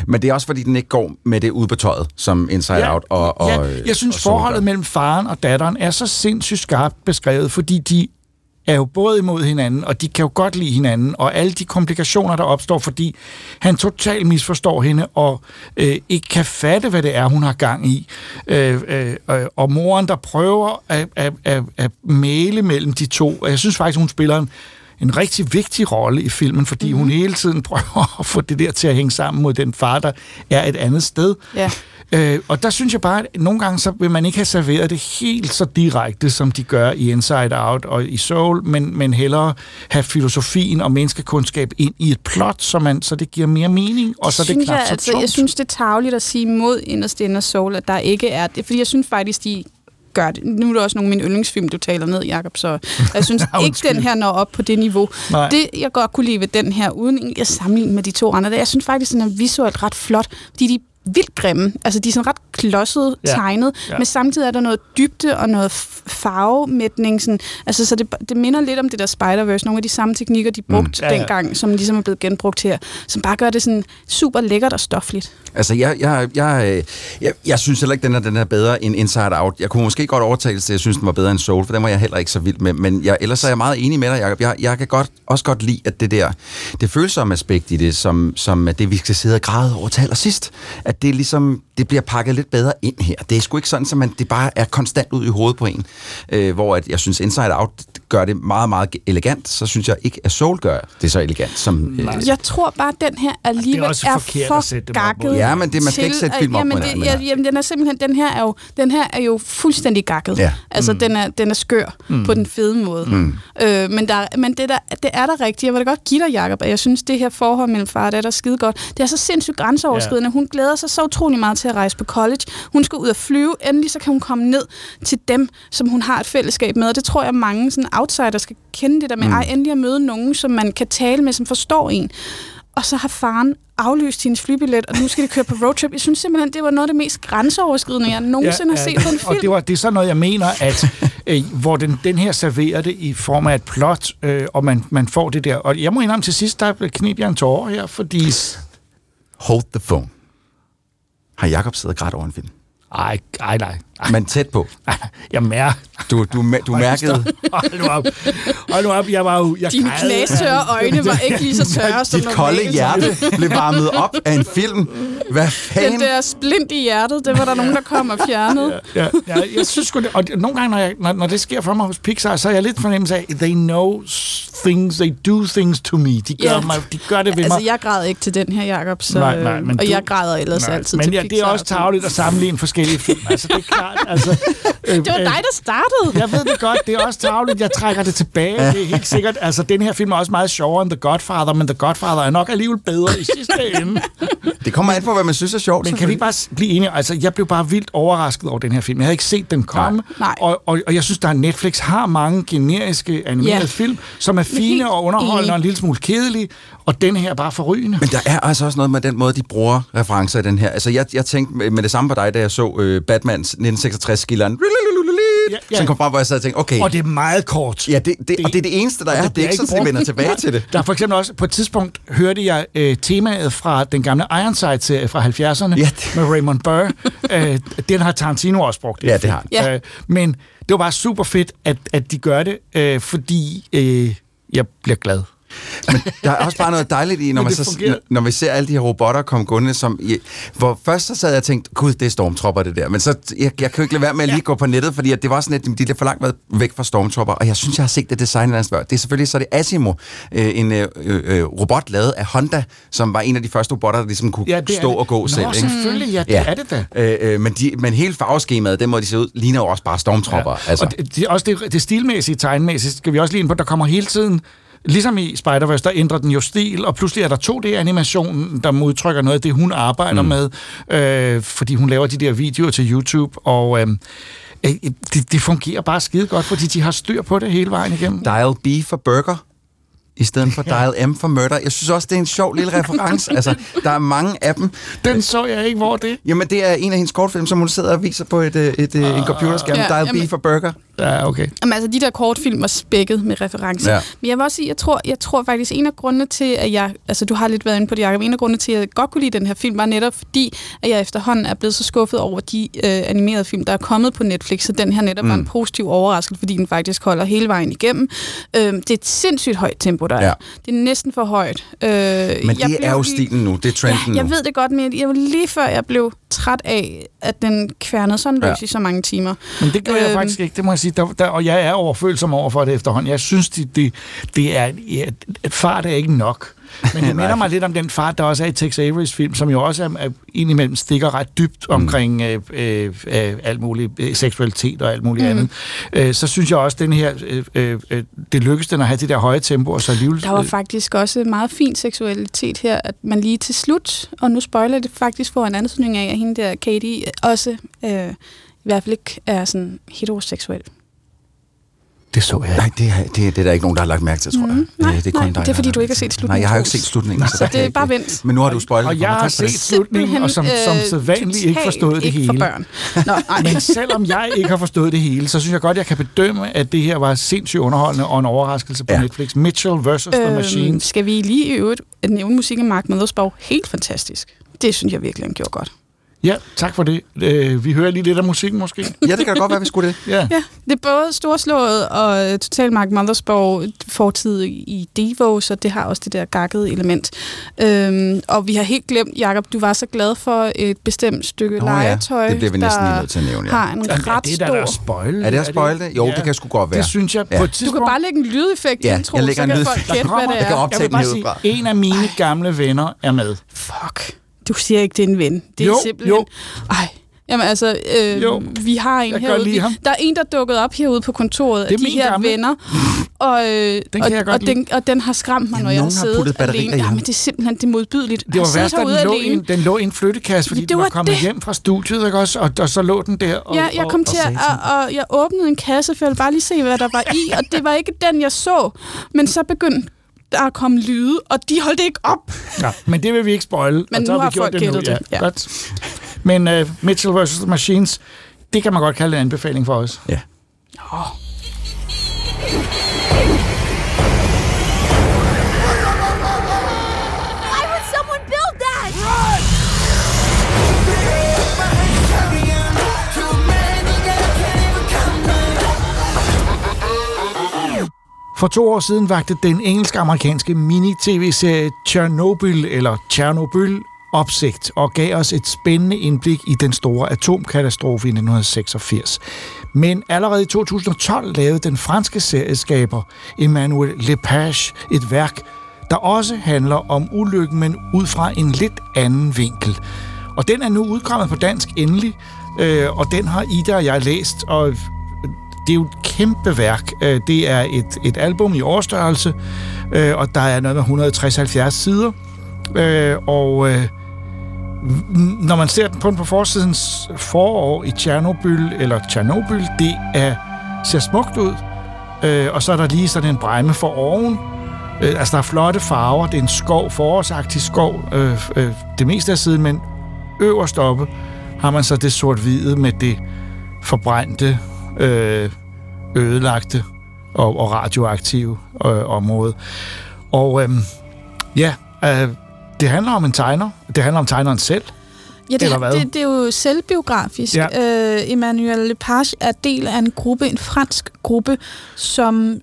Men det er også, fordi den ikke går med det ude på tøjet, som Inside Out og, og ja, jeg synes, og forholdet mellem faren og datteren er så sindssygt skarpt beskrevet, fordi de er jo både imod hinanden, og de kan jo godt lide hinanden, og alle de komplikationer, der opstår, fordi han totalt misforstår hende, og øh, ikke kan fatte, hvad det er, hun har gang i. Øh, øh, øh, og moren, der prøver at, at, at, at male mellem de to, og jeg synes faktisk, hun spiller en, en rigtig vigtig rolle i filmen, fordi mm-hmm. hun hele tiden prøver at få det der til at hænge sammen mod den far, der er et andet sted. Ja. Øh, og der synes jeg bare, at nogle gange så vil man ikke have serveret det helt så direkte, som de gør i Inside Out og i Soul, men, men hellere have filosofien og menneskekundskab ind i et plot, så, man, så det giver mere mening, og så er det synes knap jeg, så altså, tungt. jeg synes, det er tageligt at sige mod Inderst Inde Soul, at der ikke er det. Fordi jeg synes faktisk, de gør det. Nu er det også nogle af mine yndlingsfilm, du taler ned, Jacob, så jeg synes ikke, den her når op på det niveau. Nej. Det, jeg godt kunne lide ved den her, uden at sammenligne med de to andre, det, jeg synes faktisk, den er visuelt ret flot, fordi de vildt grimme. Altså, de er sådan ret klodset Ja. tegnet, Ja. men samtidig er der noget dybde og noget farvemætning. Sådan, altså, så det, det minder lidt om det der Spider-Verse, nogle af de samme teknikker, de brugte Ja, mm. ja. dengang, som ligesom er blevet genbrugt her, som bare gør det sådan super lækkert og stofligt. Altså, jeg, jeg, jeg, øh, jeg, jeg synes heller ikke, den er, den er bedre end Inside Out. Jeg kunne måske godt overtale til, at jeg synes, den var bedre end Soul, for den var jeg heller ikke så vild med. Men jeg, ellers er jeg meget enig med dig, Jacob. Jeg, jeg kan godt, også godt lide, at det der, det følsomme aspekt i det, som, som det, vi skal sidde og græde over til allersidst, at det ligesom, det bliver pakket lidt bedre ind her. Det er sgu ikke sådan, at man, det bare er konstant ud i hovedet på en. Øh, hvor at jeg synes, Inside Out gør det meget, meget elegant, så synes jeg ikke, at Soul gør det så elegant. Som, øh, Jeg tror bare, at den her alligevel Det er også er, for at sætte gakket. Ja, men det- man skal til, ikke sætte at- film op jamen, det, ja, men- jamen, den er simpelthen, den her er jo, den her er jo fuldstændig gakket. Ja. Altså, Mm. den, er, den er skør Mm. på den fede måde. Mm. Øh, men der, men det, der, det er der rigtigt. Jeg vil da godt give dig, Jacob, at jeg synes, det her forhold mellem far og datter er skide godt. Det er så sindssygt grænseoverskridende. Hun glæder sig så utrolig meget til at rejse på college. Hun skal ud og flyve. Endelig så kan hun komme ned til dem, som hun har et fællesskab med. Og det tror jeg, mange sådan outsiders skal kende det der med, Mm. ej, endelig at møde nogen, som man kan tale med, som forstår en. Og så har faren aflyst hendes flybillet, og nu skal de køre på roadtrip. Jeg synes simpelthen, det var noget af det mest grænseoverskridende, jeg nogensinde har set på en film. Og det, var, det er sådan noget, jeg mener, at øh, hvor den, den her serverer det i form af et plot, øh, og man, man får det der. Og jeg må indrømme til sidst, der knep jeg en tårer her, fordi... Hold the phone. Har Jakob siddet og grædt over en film? Ej, ej, nej. Men tæt på. Jeg mærker. Du, du, du mærkede... Hold nu op. Hold nu op, jeg var jo... Jeg Dine græd. knastørre øjne var ikke lige så tørre som Dit kolde normalt. hjerte blev varmet op af en film. Hvad Den fanden? der splint i hjertet, det var der nogen, der kom og fjernede. Ja, ja, jeg synes sgu det, og nogle gange, når, jeg, når, når det sker for mig hos Pixar, så er jeg lidt fornemmelse af, they know things, they do things to me. De gør, Ja. mig, de gør det ved Altså, mig. jeg græd ikke til den her, Jacob, så, Nej, nej, men og du- jeg græder ellers Nej, altid Men til ja, det er Pixar. også tageligt at sammenligne forskellige film. Altså, det er klart. Altså, øh, Det var dig, der startede. Jeg ved det godt, det er også tageligt. Jeg trækker det tilbage, det er helt sikkert. Altså, den her film er også meget sjovere end The Godfather, men The Godfather er nok alligevel bedre i sidste ende. Det kommer an på, hvad man synes er sjovt. Men kan vi ikke bare blive enige? Altså, jeg blev bare vildt overrasket over den her film. Jeg havde ikke set den komme. Nej. Og, og, og jeg synes, der er Netflix har mange generiske animerede Ja. film, som er helt fine og underholdende enig. og en lille smule kedelige. Og den her er bare forrygende. Men der er altså også noget med den måde, de bruger referencer i den her. Altså, jeg, jeg tænkte med med det samme på dig, da jeg så øh, Batmans 1966-skilleren. Ja, ja. Som kom frem, hvor jeg sad og tænkte, okay. Og det er meget kort. Ja, det, det, og det er det eneste, der er. Det, det er ikke sådan, at de vender tilbage til det. Der er for eksempel også, på et tidspunkt hørte jeg øh, temaet fra den gamle Ironside-serie fra 70'erne Ja, med Raymond Burr. øh, den har Tarantino også brugt. Ja, det har han. Ja. Øh, men det var bare super fedt, at, at de gør det, øh, fordi øh, jeg bliver glad. Men der er også bare noget dejligt i, når, man så, fungerer. når vi ser alle de her robotter komme gående, som, i, hvor først så sad jeg og tænkte, gud, det er stormtropper det der. Men så, jeg, jeg kan jo ikke lade være med at lige gå på nettet, fordi at det var sådan, at de er lidt for langt været væk fra stormtropper, og jeg synes, jeg har set det design et eller andet. Det er selvfølgelig så er det Asimo, øh, en øh, øh, robot lavet af Honda, som var en af de første robotter, der ligesom kunne Ja, stå det. og gå Nå, selv. Ikke? selvfølgelig, ja, det er det da. Øh, øh, men, de, men hele farveskemaet, den måde de ser ud, ligner jo også bare stormtropper. Ja. Altså. Og det, det, også det, det stilmæssige, tegnmæssigt, skal vi også lige ind på, der kommer hele tiden, ligesom i Spider-Verse, der ændrer den jo stil, og pludselig er der 2D-animationen, der udtrykker noget af det, hun arbejder mm. med, øh, fordi hun laver de der videoer til YouTube, og øh, øh, det, det fungerer bare skide godt, fordi de har styr på det hele vejen igennem. Dial B for burger i stedet for Dial M for murder. Jeg synes også, det er en sjov lille reference. altså, der er mange af dem. Den så jeg ikke, hvor det... Jamen, det er en af hendes kortfilm, som hun sidder og viser på et, et, et, en computerskærm. Ja, Dial jamen- B for burger. Ja, okay. Jamen, altså, de der kortfilm var spækket med referencer. Ja. Men jeg vil også sige, jeg tror, jeg tror faktisk, en af grundene til, at jeg... Altså, du har lidt været inde på det, Jacob. En af grundene til, at jeg godt kunne lide den her film, var netop fordi, at jeg efterhånden er blevet så skuffet over de øh, animerede film, der er kommet på Netflix, så den her netop mm. var en positiv overraskelse, fordi den faktisk holder hele vejen igennem. Øh, det er et sindssygt højt tempo, der er. Ja. Det er næsten for højt. Øh, Men jeg det er blev jo lige- stilen nu. Det er trenden Ja, jeg nu. ved det godt, men jeg lige før, jeg blev træt af, at den kværnede sådan løs Ja. i så mange timer. Men det gør jeg Øhm. faktisk ikke, det må jeg sige. Der, der, og jeg er overfølsom over for det efterhånden. Jeg synes, det, det, det er, ja, at fart er ikke nok. Men det minder mig lidt om den fart, der også er i Tex Averys film, som jo også er, er indimellem stikker ret dybt omkring øh, øh, øh, alt muligt øh, seksualitet og alt muligt Mm. andet. Øh, så synes jeg også, den her, øh, øh, øh, det lykkes den at have det der høje tempo, og så alligevel... Der var faktisk også meget fin seksualitet her, at man lige til slut, og nu spoiler det faktisk for en ansøgning af, at hende der Katie også øh, i hvert fald ikke er sådan heteroseksuel. Det så jeg. Nej, det er, det, er, det er der ikke nogen, der har lagt mærke til, tror jeg. Mm, nej, det er kun nej, dig, det er fordi, du ikke har set slutningen. Nej, jeg har jo ikke set slutningen. Så der det er bare vent. Men nu har du spoilet. Og jeg har set slutningen, og som, som sædvanligt ikke forstået det ikke hele. for børn. Nå, ej. Men selvom jeg ikke har forstået det hele, så synes jeg godt, jeg kan bedømme, at det her var sindssygt underholdende og en overraskelse på Ja. Netflix. Mitchell vs. The Øhm, Machines. skal vi lige i øvrigt nævne musikken af Mark Mothersbaugh? Helt fantastisk. Det synes jeg virkelig, han gjorde godt. Ja, tak for det. Øh, vi hører lige lidt af musikken måske. Ja, det kan godt være, vi skulle det. Ja. Ja, det er både storslået og øh, totalt Mark Mothersbaugh fortid i Devo, så det har også det der gakkede element. Øhm, og vi har helt glemt, Jakob, du var så glad for et bestemt stykke ja, legetøj, det bliver vi næsten der lige nødt til at nævne, ja. har en Jamen, ret det er da stor... der spoil. Er det at spoil det? Jo, det kan sgu godt være. Det synes jeg Ja. på et Du tidspunkt. kan bare lægge en lydeffekt Ja, jeg lægger så en kan lydeffekt. folk Der gætte, hvad det jeg kan er. optage jeg vil den sige, en af mine gamle venner er med. Fuck. Du siger ikke, det er en ven. Det er Jo, simpelthen... jo. Ej. Jamen altså, øh, Jo. vi har en herude. lide Vi, ham. der er en, der er dukket op herude på kontoret af er de her gamle. venner. Og, øh, Den og, kan jeg godt og, den, og den har skræmt mig, Ja, når jeg har siddet alene. i Ja, ham. men det er simpelthen det er modbydeligt. Det var værst, at den lå, i alene. en, den lå i en flyttekasse, fordi det den var var kommet det. hjem fra studiet, ikke også? Og, og så lå den der. Og, Ja, jeg kom og, til og, at, og, og jeg åbnede en kasse, for jeg ville bare lige se, hvad der var i, og det var ikke den, jeg så. Men så begyndte der komme lyde, og de holdt ikke op. Ja, men det vil vi ikke spoile. Men og så nu har har vi gjort folk det nu. Ja, det, ja. Godt. Men uh, Mitchell vs. Machines, det kan man godt kalde en anbefaling for os. Ja. Why For to år siden vagte den engelsk-amerikanske mini-tv-serie Chernobyl, eller Chernobyl, opsigt og gav os et spændende indblik i den store atomkatastrofe i 1986. Men allerede i 2012 lavede den franske serieskaber Emmanuel Lepage et værk, der også handler om ulykken, men ud fra en lidt anden vinkel. Og den er nu udkommet på dansk endelig, øh, og den har Ida og jeg læst, og det er jo et kæmpe værk. Øh, Det er et, et album i årstørrelse, øh, og der er noget med 160-70 sider. Øh, Og øh, når man ser den kun på forsidens forår i Tjernobyl, eller Tjernobyl, det er, ser smukt ud. Øh, Og så er der lige sådan en bremme for oven. Øh, Altså, der er flotte farver. Det er en skov, forårsagtig skov, øh, øh, det meste af siden, men øverst oppe har man så det sort-hvide med det forbrændte, øh, ødelagte og, og radioaktive øh, område. Og øh, ja, øh, det handler om en tegner. Det handler om tegneren selv. Ja, det, det, det er jo selvbiografisk. Ja. Øh, Emmanuel Lepage er del af en gruppe, en fransk gruppe, som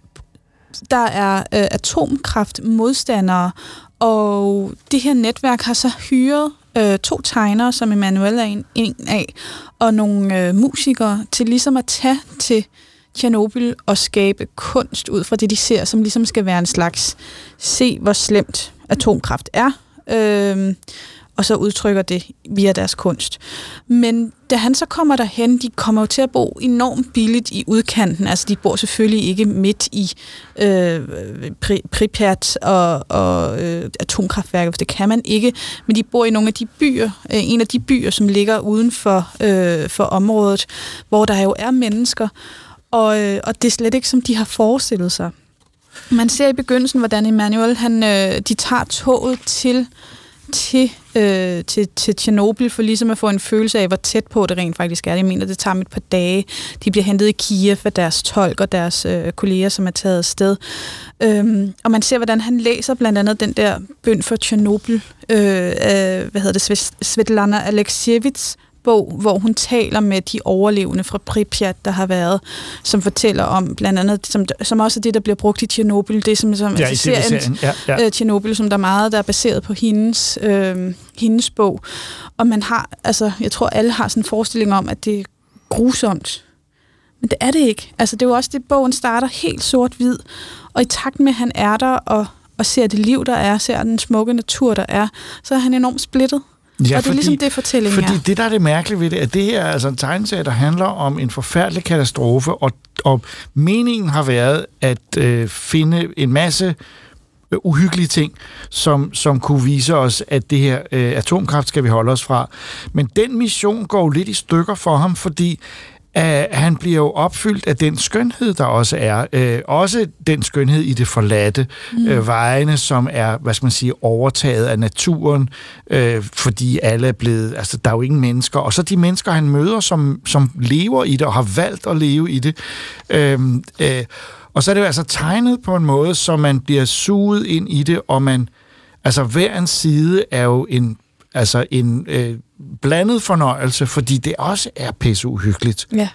der er øh, atomkraftmodstandere, og det her netværk har så hyret øh, to tegnere, som Emmanuel er en, en af, og nogle øh, musikere til ligesom at tage til Tjernobyl og skabe kunst ud fra det, de ser, som ligesom skal være en slags se, hvor slemt atomkraft er. Øh, og så udtrykker det via deres kunst. Men da han så kommer derhen, de kommer jo til at bo enormt billigt i udkanten. Altså, de bor selvfølgelig ikke midt i øh, Pri- Pripyat og, og øh, atomkraftværket, for det kan man ikke. Men de bor i nogle af de byer, øh, en af de byer, som ligger uden for, øh, for området, hvor der jo er mennesker. Og, øh, og det er slet ikke, som de har forestillet sig. Man ser i begyndelsen, hvordan Emmanuel, han, øh, de tager toget til til, øh, til, til Tjernobyl, for ligesom at få en følelse af, hvor tæt på det rent faktisk er. Jeg mener, det tager dem et par dage. De bliver hentet i Kiev af deres tolk og deres øh, kolleger, som er taget afsted. Øhm, og man ser, hvordan han læser blandt andet den der bøn for Tjernobyl, øh, øh, hvad hedder det, Svetlana Alexievits bog, hvor hun taler med de overlevende fra Pripyat, der har været, som fortæller om blandt andet, som, som også er det, der bliver brugt i Tjernobyl, det som, som Ja, altså serien, TV-serien. Ja, ja. øh, Tjernobyl, som der er meget, der er baseret på hendes, øh, hendes bog. Og man har, altså, jeg tror, alle har sådan en forestilling om, at det er grusomt. Men det er det ikke. Altså, det er jo også det, bogen starter helt sort-hvid. Og i takt med, at han er der og, og ser det liv, der er, ser den smukke natur, der er, så er han enormt splittet. Ja, og det er ligesom det, fortællingen Fordi er. det, der er det mærkelige ved det, at det her er altså en tegneserie, der handler om en forfærdelig katastrofe, og, og meningen har været at øh, finde en masse øh, uhyggelige ting, som, som kunne vise os, at det her øh, atomkraft skal vi holde os fra. Men den mission går jo lidt i stykker for ham, fordi at han bliver jo opfyldt af den skønhed, der også er. Øh, også den skønhed i det forladte. Mm. Øh, vejene, som er, hvad skal man sige, overtaget af naturen, øh, fordi alle er blevet, altså der er jo ingen mennesker. Og så de mennesker, han møder, som, som lever i det og har valgt at leve i det. Øh, øh, og så er det jo altså tegnet på en måde, så man bliver suget ind i det, og man, altså hver en side er jo en, altså en øh, blandet fornøjelse, fordi det også er pisse uhyggeligt. Ja.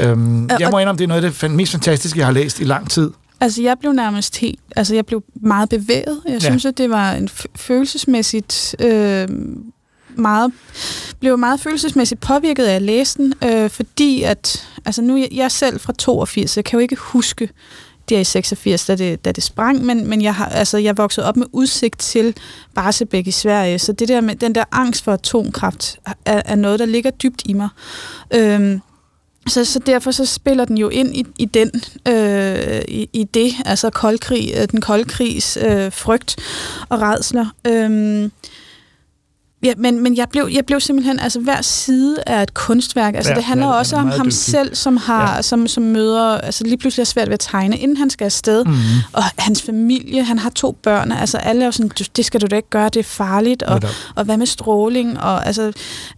Øhm, jeg og- må indrømme, det er noget af det mest fantastiske, jeg har læst i lang tid. Altså, jeg blev nærmest helt... Altså, jeg blev meget bevæget. Jeg Ja. synes, at det var en følelsesmæssigt... Øh, meget, blev meget følelsesmæssigt påvirket af at læse den, øh, fordi at... Altså, nu jeg, jeg selv fra 82, så jeg kan jo ikke huske der i 86, da det, da det sprang, men, men jeg, har, altså, jeg voksede op med udsigt til Barsebæk i Sverige, så det der med den der angst for atomkraft er, er noget, der ligger dybt i mig. Øhm, så, så derfor så spiller den jo ind i, i den øh, i, i det, altså koldkrig, øh, den kolde krigs øh, frygt og redsler. Øhm, ja, men, men jeg blev, jeg blev simpelthen, altså hver side er et kunstværk. Altså Ja, det handler ja, også om ham dygtig. selv, som har, ja. som, som møder, altså lige pludselig er svært ved at tegne, inden han skal afsted. Mhm. Og hans familie, han har to børn, altså alle er jo sådan, "Du- det skal du da ikke gøre, det er farligt, og, og hvad med stråling, og, altså,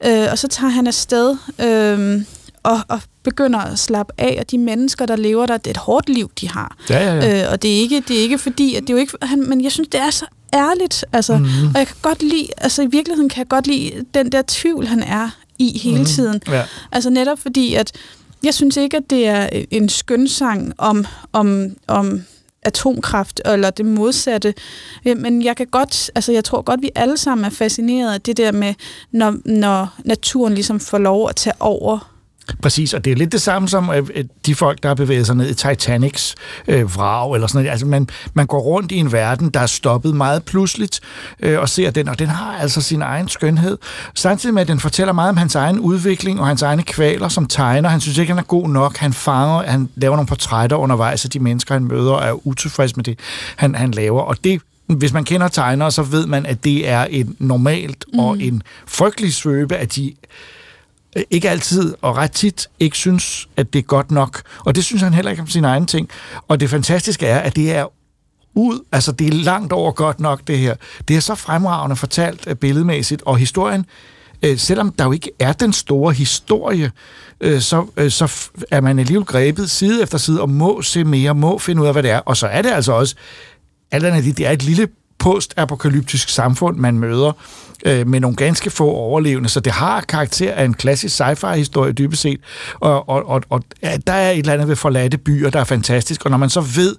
øh, og så tager han afsted, øh, og, og begynder at slappe af, og de mennesker, der lever der, det er et hårdt liv, de har. Ja, ja, ja. Øh, og det er ikke, det er ikke fordi, at det er jo ikke, han, men jeg synes, det er så ærligt, altså, mm. og jeg kan godt lide, altså i virkeligheden kan jeg godt lide den der tvivl, han er i hele Mhm. tiden. Ja. Altså netop fordi, at jeg synes ikke, at det er en skønsang om, om, om atomkraft, eller det modsatte. Øh, Men jeg kan godt, altså jeg tror godt, vi alle sammen er fascineret af det der med, når, når naturen ligesom får lov at tage over. Præcis, og det er lidt det samme som øh, de folk, der har bevæget sig ned i Titanics øh, vrag, eller sådan noget. Altså, man, man går rundt i en verden, der er stoppet meget pludseligt, øh, og ser den, og den har altså sin egen skønhed. Samtidig med, at den fortæller meget om hans egen udvikling og hans egne kvaler som tegner. Han synes ikke, han er god nok. Han fanger, han laver nogle portrætter undervejs af de mennesker, han møder, og er utilfreds med det, han, han laver. Og det hvis man kender tegnere, så ved man, at det er en normalt mm. og en frygtelig svøbe, at de ikke altid og ret tit ikke synes, at det er godt nok. Og det synes han heller ikke om sine egne ting. Og det fantastiske er, at det er ud, altså det er langt over godt nok det her. Det er så fremragende fortalt øh, billedmæssigt, og historien, øh, selvom der jo ikke er den store historie, øh, så, øh, så er man alligevel grebet side efter side, og må se mere, må finde ud af, hvad det er. Og så er det altså også, alt andet, det det er et lille post-apokalyptisk samfund, man møder, øh, med nogle ganske få overlevende, så det har karakter af en klassisk sci-fi-historie dybest set, og, og, og, og ja, der er et eller andet ved forladte byer, der er fantastisk, og når man så ved,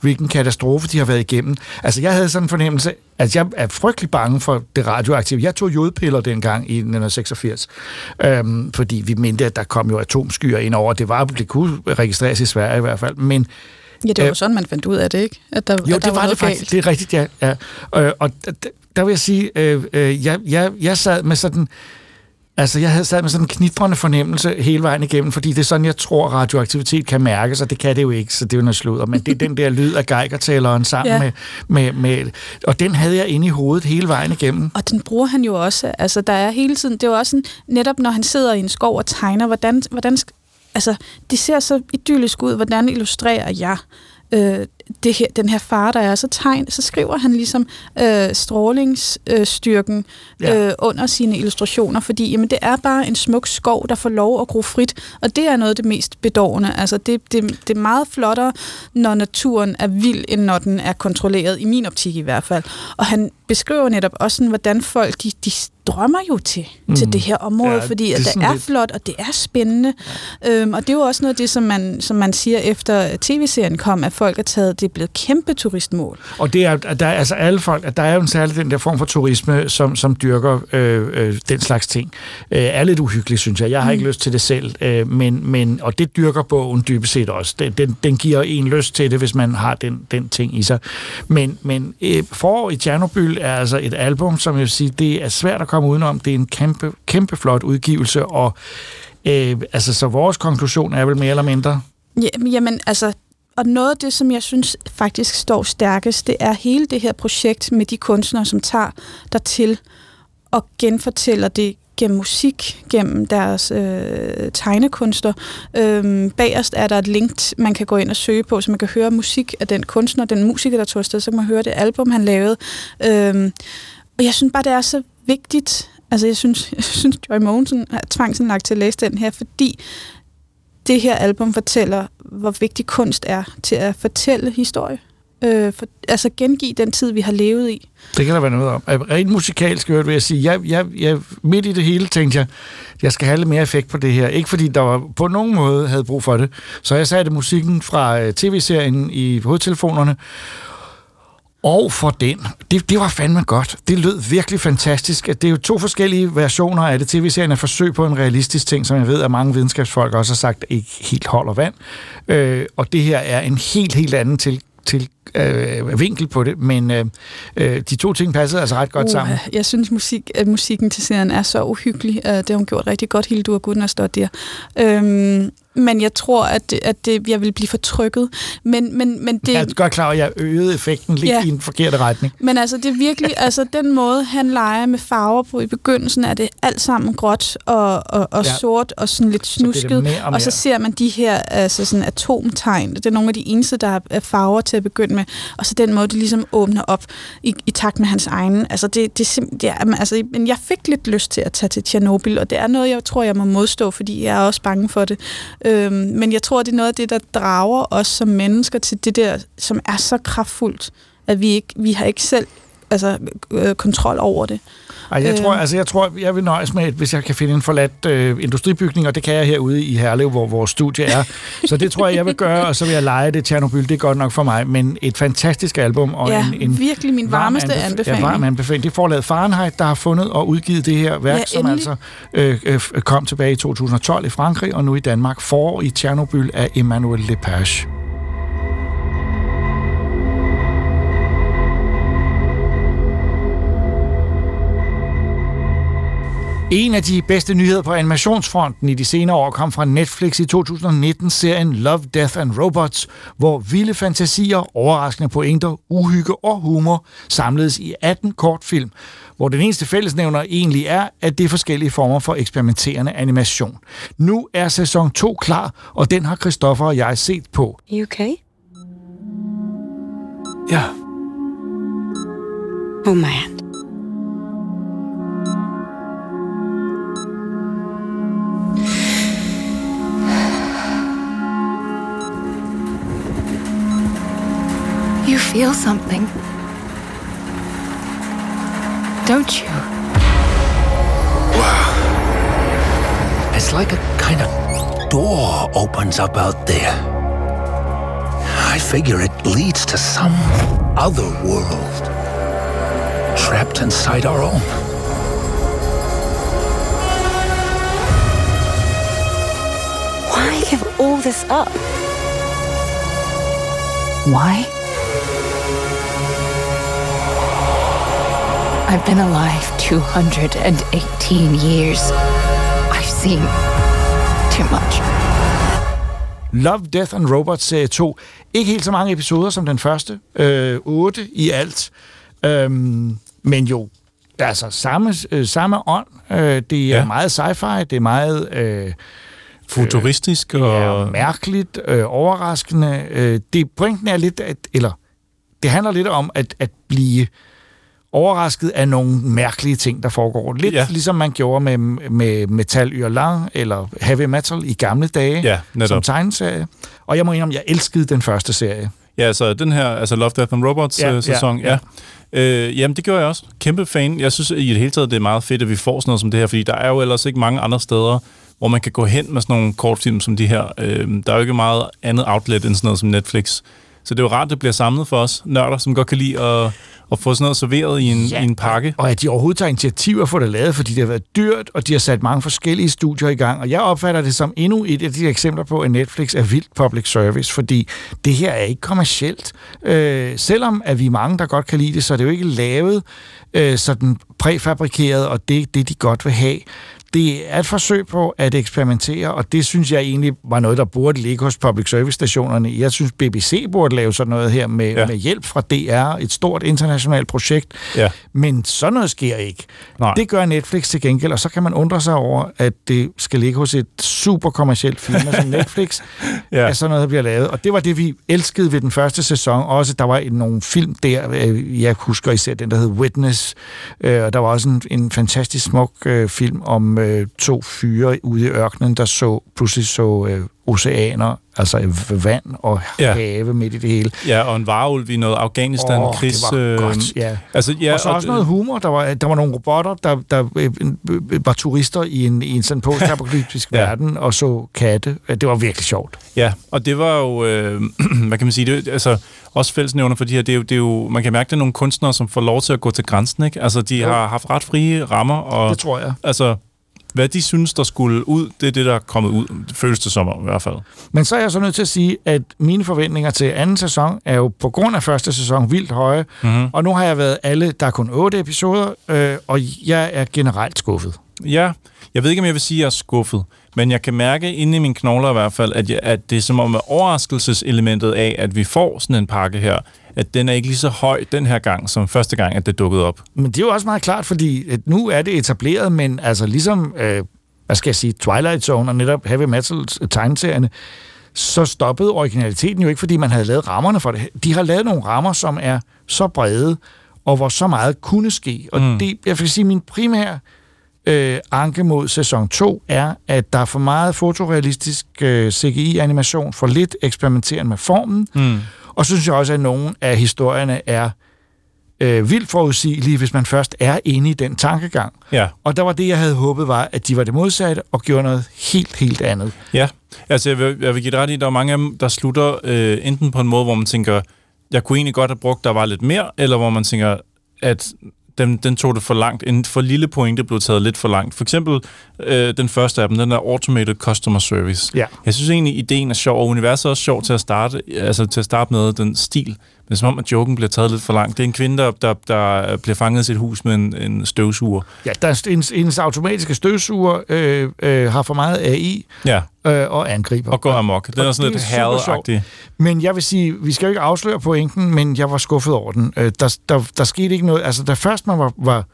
hvilken katastrofe de har været igennem. Altså, jeg havde sådan en fornemmelse, at jeg er frygtelig bange for det radioaktive. Jeg tog jodpiller dengang i 1986, øhm, fordi vi mente, at der kom jo atomskyer ind over. Det var, det kunne registreres i Sverige i hvert fald, men Ja, det var Øh, sådan, man fandt ud af det, ikke? At der, jo, at der det var, noget det faktisk. galt. Det er rigtigt, ja. ja. Øh, og der vil jeg sige, øh, øh, jeg, jeg, jeg sad med sådan... Altså, jeg havde sad med sådan en knitrende fornemmelse hele vejen igennem, fordi det er sådan, jeg tror, radioaktivitet kan mærkes, og det kan det jo ikke, så det er jo noget sludder. Men det er den der lyd af geigertælleren sammen Ja. med, med, med... Og den havde jeg inde i hovedet hele vejen igennem. Og den bruger han jo også. Altså, der er hele tiden... Det er jo også sådan, netop når han sidder i en skov og tegner, hvordan... hvordan altså, det ser så idyllisk ud. Hvordan illustrerer jeg øh, det her, den her far, der er så tegn, så skriver han ligesom øh, strålingsstyrken Ja. øh, under sine illustrationer, fordi jamen, det er bare en smuk skov, der får lov at gro frit, og det er noget af det mest bedårende. Altså, det, det, det er meget flottere, når naturen er vild, end når den er kontrolleret, i min optik i hvert fald. Og han beskriver netop også, sådan, hvordan folk, de, de drømmer jo til, mm. til det her område, Ja, fordi det er at det er lidt- flot, og det er spændende. Ja. Øhm, og det er jo også noget af det, som man, som man siger efter tv-serien kom, at folk er taget, det er blevet kæmpe turistmål. Og det er, at der er altså alle folk, at der er jo en særlig den der form for turisme, som, som dyrker øh, øh, den slags ting. Øh, er lidt uhyggeligt, synes jeg. Jeg har mm. ikke lyst til det selv, øh, men, men, og det dyrker bogen dybest set også. Den, den, den giver en lyst til det, hvis man har den, den ting i sig. Men, men øh, Forår i Tjernobyl er altså et album, som jeg vil sige, det er svært at komme udenom. Det er en kæmpe, kæmpe flot udgivelse, og øh, altså, så vores konklusion er vel mere eller mindre, Ja, jamen, altså, og noget af det, som jeg synes faktisk står stærkest, det er hele det her projekt med de kunstnere, som tager der til og genfortæller det gennem musik, gennem deres øh, tegnekunster. Øhm, bagerst er der et link, man kan gå ind og søge på, så man kan høre musik af den kunstner, den musiker, der tog afsted, så kan man høre det album, han lavede. Øhm, og jeg synes bare, det er så vigtigt. Altså, jeg synes, jeg synes Joy Mogensen har tvangsindlagt til at læse den her, fordi det her album fortæller, hvor vigtig kunst er til at fortælle historie. Øh, for, altså gengive den tid, vi har levet i. Det kan der være noget om. Rent musikalsk vil jeg sige, jeg, jeg, jeg, midt i det hele tænkte jeg, jeg skal have lidt mere effekt på det her. Ikke fordi der var på nogen måde havde brug for det. Så jeg satte musikken fra øh, tv-serien i hovedtelefonerne, og for den. Det, det var fandme godt. Det lød virkelig fantastisk. Det er jo to forskellige versioner af det. TV-serien er forsøg på en realistisk ting, som jeg ved, at mange videnskabsfolk også har sagt, ikke helt holder vand. Øh, og det her er en helt, helt anden til, til øh, vinkel på det, men øh, øh, de to ting passede altså ret godt uh, sammen. Jeg synes, musik, at musikken til serien er så uhyggelig. Uh, det har hun gjort rigtig godt, Hildur Gudner der. Øhm, men jeg tror, at, det, at det, jeg vil blive fortrykket. Men, men, men det, jeg er godt klar at jeg øgede effekten lidt ja, i en forkerte retning. Men altså, det er virkelig, altså den måde, han leger med farver på i begyndelsen, er det alt sammen gråt og, og, og ja. sort og sådan lidt snusket. Så mere og, mere. og så ser man de her altså sådan atomtegn. Det er nogle af de eneste, der er farver til at begynde med. Og så den måde, det ligesom åbner op i, i takt med hans egen. Altså, det, det, det er, altså, men jeg fik lidt lyst til at tage til Tjernobyl, og det er noget, jeg tror, jeg må modstå, fordi jeg er også bange for det. Øhm, men jeg tror, det er noget af det, der drager os som mennesker til det der, som er så kraftfuldt, at vi, ikke, vi har ikke selv altså, øh, kontrol over det. Ej, jeg, tror, øh. altså, jeg tror, jeg vil nøjes med, hvis jeg kan finde en forladt øh, industribygning, og det kan jeg herude i Herlev, hvor vores studie er. Så det tror jeg, jeg vil gøre, og så vil jeg lege det. Tjernobyl, det er godt nok for mig, men et fantastisk album. Og ja, en, en virkelig min varmeste varm anbefaling. Ja, varm anbefaling. Det er forladet Fahrenheit, der har fundet og udgivet det her værk, ja, som altså øh, øh, kom tilbage i 2012 i Frankrig, og nu i Danmark. For i Tjernobyl af Emmanuel Lepage. En af de bedste nyheder på animationsfronten i de senere år kom fra Netflix i 2019-serien Love, Death and Robots, hvor vilde fantasier, overraskende pointer, uhygge og humor samledes i 18 kortfilm, hvor den eneste fællesnævner egentlig er, at det er forskellige former for eksperimenterende animation. Nu er sæson 2 klar, og den har Christoffer og jeg set på. You okay? Ja. Oh man. You feel something. Don't you? Wow. It's like a kind of door opens up out there. I figure it leads to some other world. Trapped inside our own. Why give all this up? Why? I've been alive 218 years. I've seen too much. Love, Death and Robots serie 2. Ikke helt så mange episoder som den første. Øh, 8 i alt. Øhm, men jo, altså samme, øh, samme ånd. Øh, det er ja. meget sci-fi, det er meget... Øh, Futuristisk øh, og... mærkeligt, øh, overraskende. Øh, det, pointen er lidt, at, eller det handler lidt om at, at blive overrasket af nogle mærkelige ting, der foregår. Lidt ja. ligesom man gjorde med, med Metal Hurlant eller Heavy Metal i gamle dage, ja, netop. som tegneserie. Og jeg må indrømme, jeg elskede den første serie. Ja, altså den her, altså Love, Death and Robots ja, øh, sæson, ja. ja. Øh, jamen, det gjorde jeg også. Kæmpe fan. Jeg synes i det hele taget, det er meget fedt, at vi får sådan noget som det her, fordi der er jo ellers ikke mange andre steder, hvor man kan gå hen med sådan nogle kortfilm som de her. Øh, der er jo ikke meget andet outlet end sådan noget som Netflix. Så det er jo rart, at det bliver samlet for os nørder, som godt kan lide at at få sådan noget serveret i en, ja, i en pakke. Og at de overhovedet tager initiativer for det lavet, fordi det har været dyrt, og de har sat mange forskellige studier i gang. Og jeg opfatter det som endnu et af de eksempler på, at Netflix er vildt public service, fordi det her er ikke kommercielt. Øh, selvom at vi er mange, der godt kan lide det, så er det jo ikke lavet øh, sådan præfabrikeret, og det det, de godt vil have det er et forsøg på at eksperimentere, og det synes jeg egentlig var noget, der burde ligge hos public service-stationerne. Jeg synes, BBC burde lave sådan noget her med, ja. med hjælp fra DR, et stort internationalt projekt. Ja. Men sådan noget sker ikke. Nej. Det gør Netflix til gengæld, og så kan man undre sig over, at det skal ligge hos et super kommercielt firma som Netflix, Ja. at sådan noget bliver lavet. Og det var det, vi elskede ved den første sæson. Også, der var nogle film der, øh, jeg husker især den, der hed Witness, øh, og der var også en, en fantastisk smuk øh, film om øh, to fyre ude i ørkenen, der så pludselig så øh, oceaner, altså øh, vand og Ja. have midt i det hele. Ja, og en varulv i noget Afghanistan, Åh, Chris. det var øh, godt, ja. Altså, ja, og så også noget humor. Der var, der var nogle robotter, der, der øh, øh, var turister i en, i en sådan postapokalyptisk Ja. verden, og så katte. Det var virkelig sjovt. Ja, og det var jo, øh, hvad kan man sige, det, altså også fællesnævner for de her, det er, jo, det er jo, man kan mærke, det er nogle kunstnere, som får lov til at gå til grænsen, ikke? Altså, de Jo. har haft ret frie rammer, og Det tror jeg. altså, hvad de synes, der skulle ud, det er det, der er kommet ud. Det føles det som om, i hvert fald. Men så er jeg så nødt til at sige, at mine forventninger til anden sæson er jo på grund af første sæson vildt høje. Mhm. Og nu har jeg været alle, der er kun otte episoder, øh, og jeg er generelt skuffet. Ja, jeg ved ikke, om jeg vil sige, at jeg er skuffet, men jeg kan mærke inde i mine knogler i hvert fald, at, jeg, at det er som om, at overraskelseselementet af, at vi får sådan en pakke her, at den er ikke lige så høj den her gang, som første gang, at det dukkede op. Men det er jo også meget klart, fordi at nu er det etableret, men altså ligesom, øh, hvad skal jeg sige, Twilight Zone og netop Heavy Metal tegneserierne, så stoppede originaliteten jo ikke, fordi man havde lavet rammerne for det. De har lavet nogle rammer, som er så brede, og hvor så meget kunne ske. Og mm. det, jeg vil sige, min primære øh, anke mod sæson 2 er, at der er for meget fotorealistisk øh, CGI-animation, for lidt eksperimenteren med formen, Mm. Og så synes jeg også, at nogle af historierne er øh, vildt forudsigelige, hvis man først er inde i den tankegang. Ja. Og der var det, jeg havde håbet var, at de var det modsatte og gjorde noget helt, helt andet. Ja, altså jeg vil, jeg vil give det ret i, at der er mange af dem, der slutter øh, enten på en måde, hvor man tænker, jeg kunne egentlig godt have brugt, der var lidt mere, eller hvor man tænker, at den, den tog det for langt. En for lille pointe blev taget lidt for langt. For eksempel øh, den første af dem, den der Automated Customer Service. Ja. Jeg synes egentlig, ideen er sjov, og universet er også sjovt til at starte, altså til at starte med den stil. Men det er som om, at joken bliver taget lidt for langt. Det er en kvinde, der, der, der bliver fanget i sit hus med en, en støvsuger. Ja, der er ens, ens automatiske støvsuger øh, øh, har for meget AI Ja, øh, og angriber. og går amok. Og er sådan det lidt er super sjovt. herredagtig. Men jeg vil sige, vi skal jo ikke afsløre pointen, men jeg var skuffet over den. Øh, der, der, der skete ikke noget. Altså, da først man var, var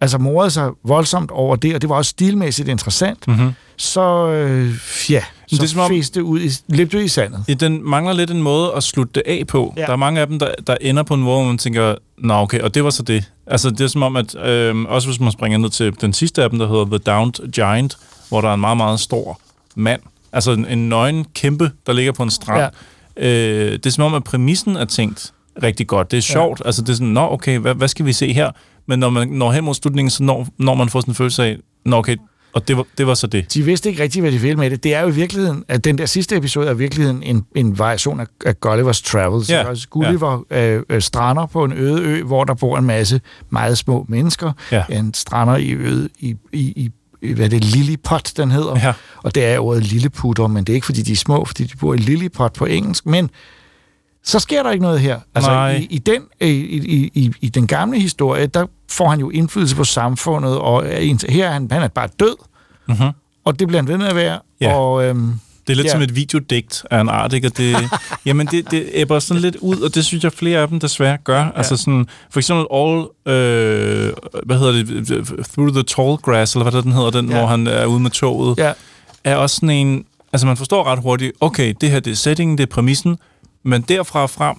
altså morede sig voldsomt over det, og det var også stilmæssigt interessant, Mm-hmm. så øh, ja, så det er som om- fæste det ud i, løb det ud i sandet. Ja, Den mangler lidt en måde at slutte det af på. Ja. Der er mange af dem, der, der ender på en måde, hvor man tænker, nå okay, og det var så det. Altså det er som om, at øh, også hvis man springer ned til den sidste af dem, der hedder The Downed Giant, hvor der er en meget, meget stor mand, altså en, en nøgen kæmpe, der ligger på en strand. Ja. Øh, det er som om, at præmissen er tænkt rigtig godt. Det er sjovt. Ja. Altså det er sådan, nå okay, hvad, hvad skal vi se her? Men når man når hen mod slutningen, så når, når man får sådan en følelse af, nå okay, og det var, det var så det. De vidste ikke rigtigt, hvad de ville med det. Det er jo i virkeligheden, at den der sidste episode er i virkeligheden en, en variation af, af Gullivers Travels. Ja, Altså, Gulliver øh, øh, strander på en øde ø, hvor der bor en masse meget små mennesker. Ja. En strander i øde i, i, i i- hvad er det, Lilliput, den hedder. Ja. Og det er ordet lilleputter, men det er ikke, fordi de er små, fordi de bor i Lilliput på engelsk. Men så sker der ikke noget her. Altså, Nej. i, i, den, i, i, i, i den gamle historie, der får han jo indflydelse på samfundet, og er her er han, han er bare død, Mm-hmm. og det bliver han ved med at være. Ja. Og, øhm, Det er lidt Ja. som et videodigt af en art, ikke? Og det, jamen, det, det æbber sådan lidt ud, og det synes jeg, flere af dem desværre gør. Ja. Altså sådan, for eksempel All, øh, hvad hedder det, Through the Tall Grass, eller hvad det, den hedder, den, ja. hvor han er ude med toget, ja, er også sådan en, altså man forstår ret hurtigt, okay, det her det er settingen, det er præmissen, men derfra frem,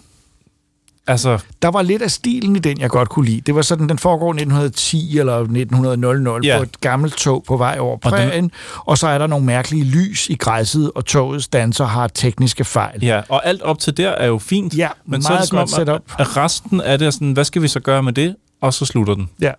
altså, der var lidt af stilen i den, jeg godt kunne lide. Det var sådan, den foregår 1910 eller 1900 Ja. på et gammelt tog på vej over Og den- og så er der nogle mærkelige lys i græsset, og togets danser har tekniske fejl. ja, og alt op til der er jo fint, Ja, men så er det som om, at, at resten af det er sådan, hvad skal vi så gøre med det? Og så slutter den. Ja,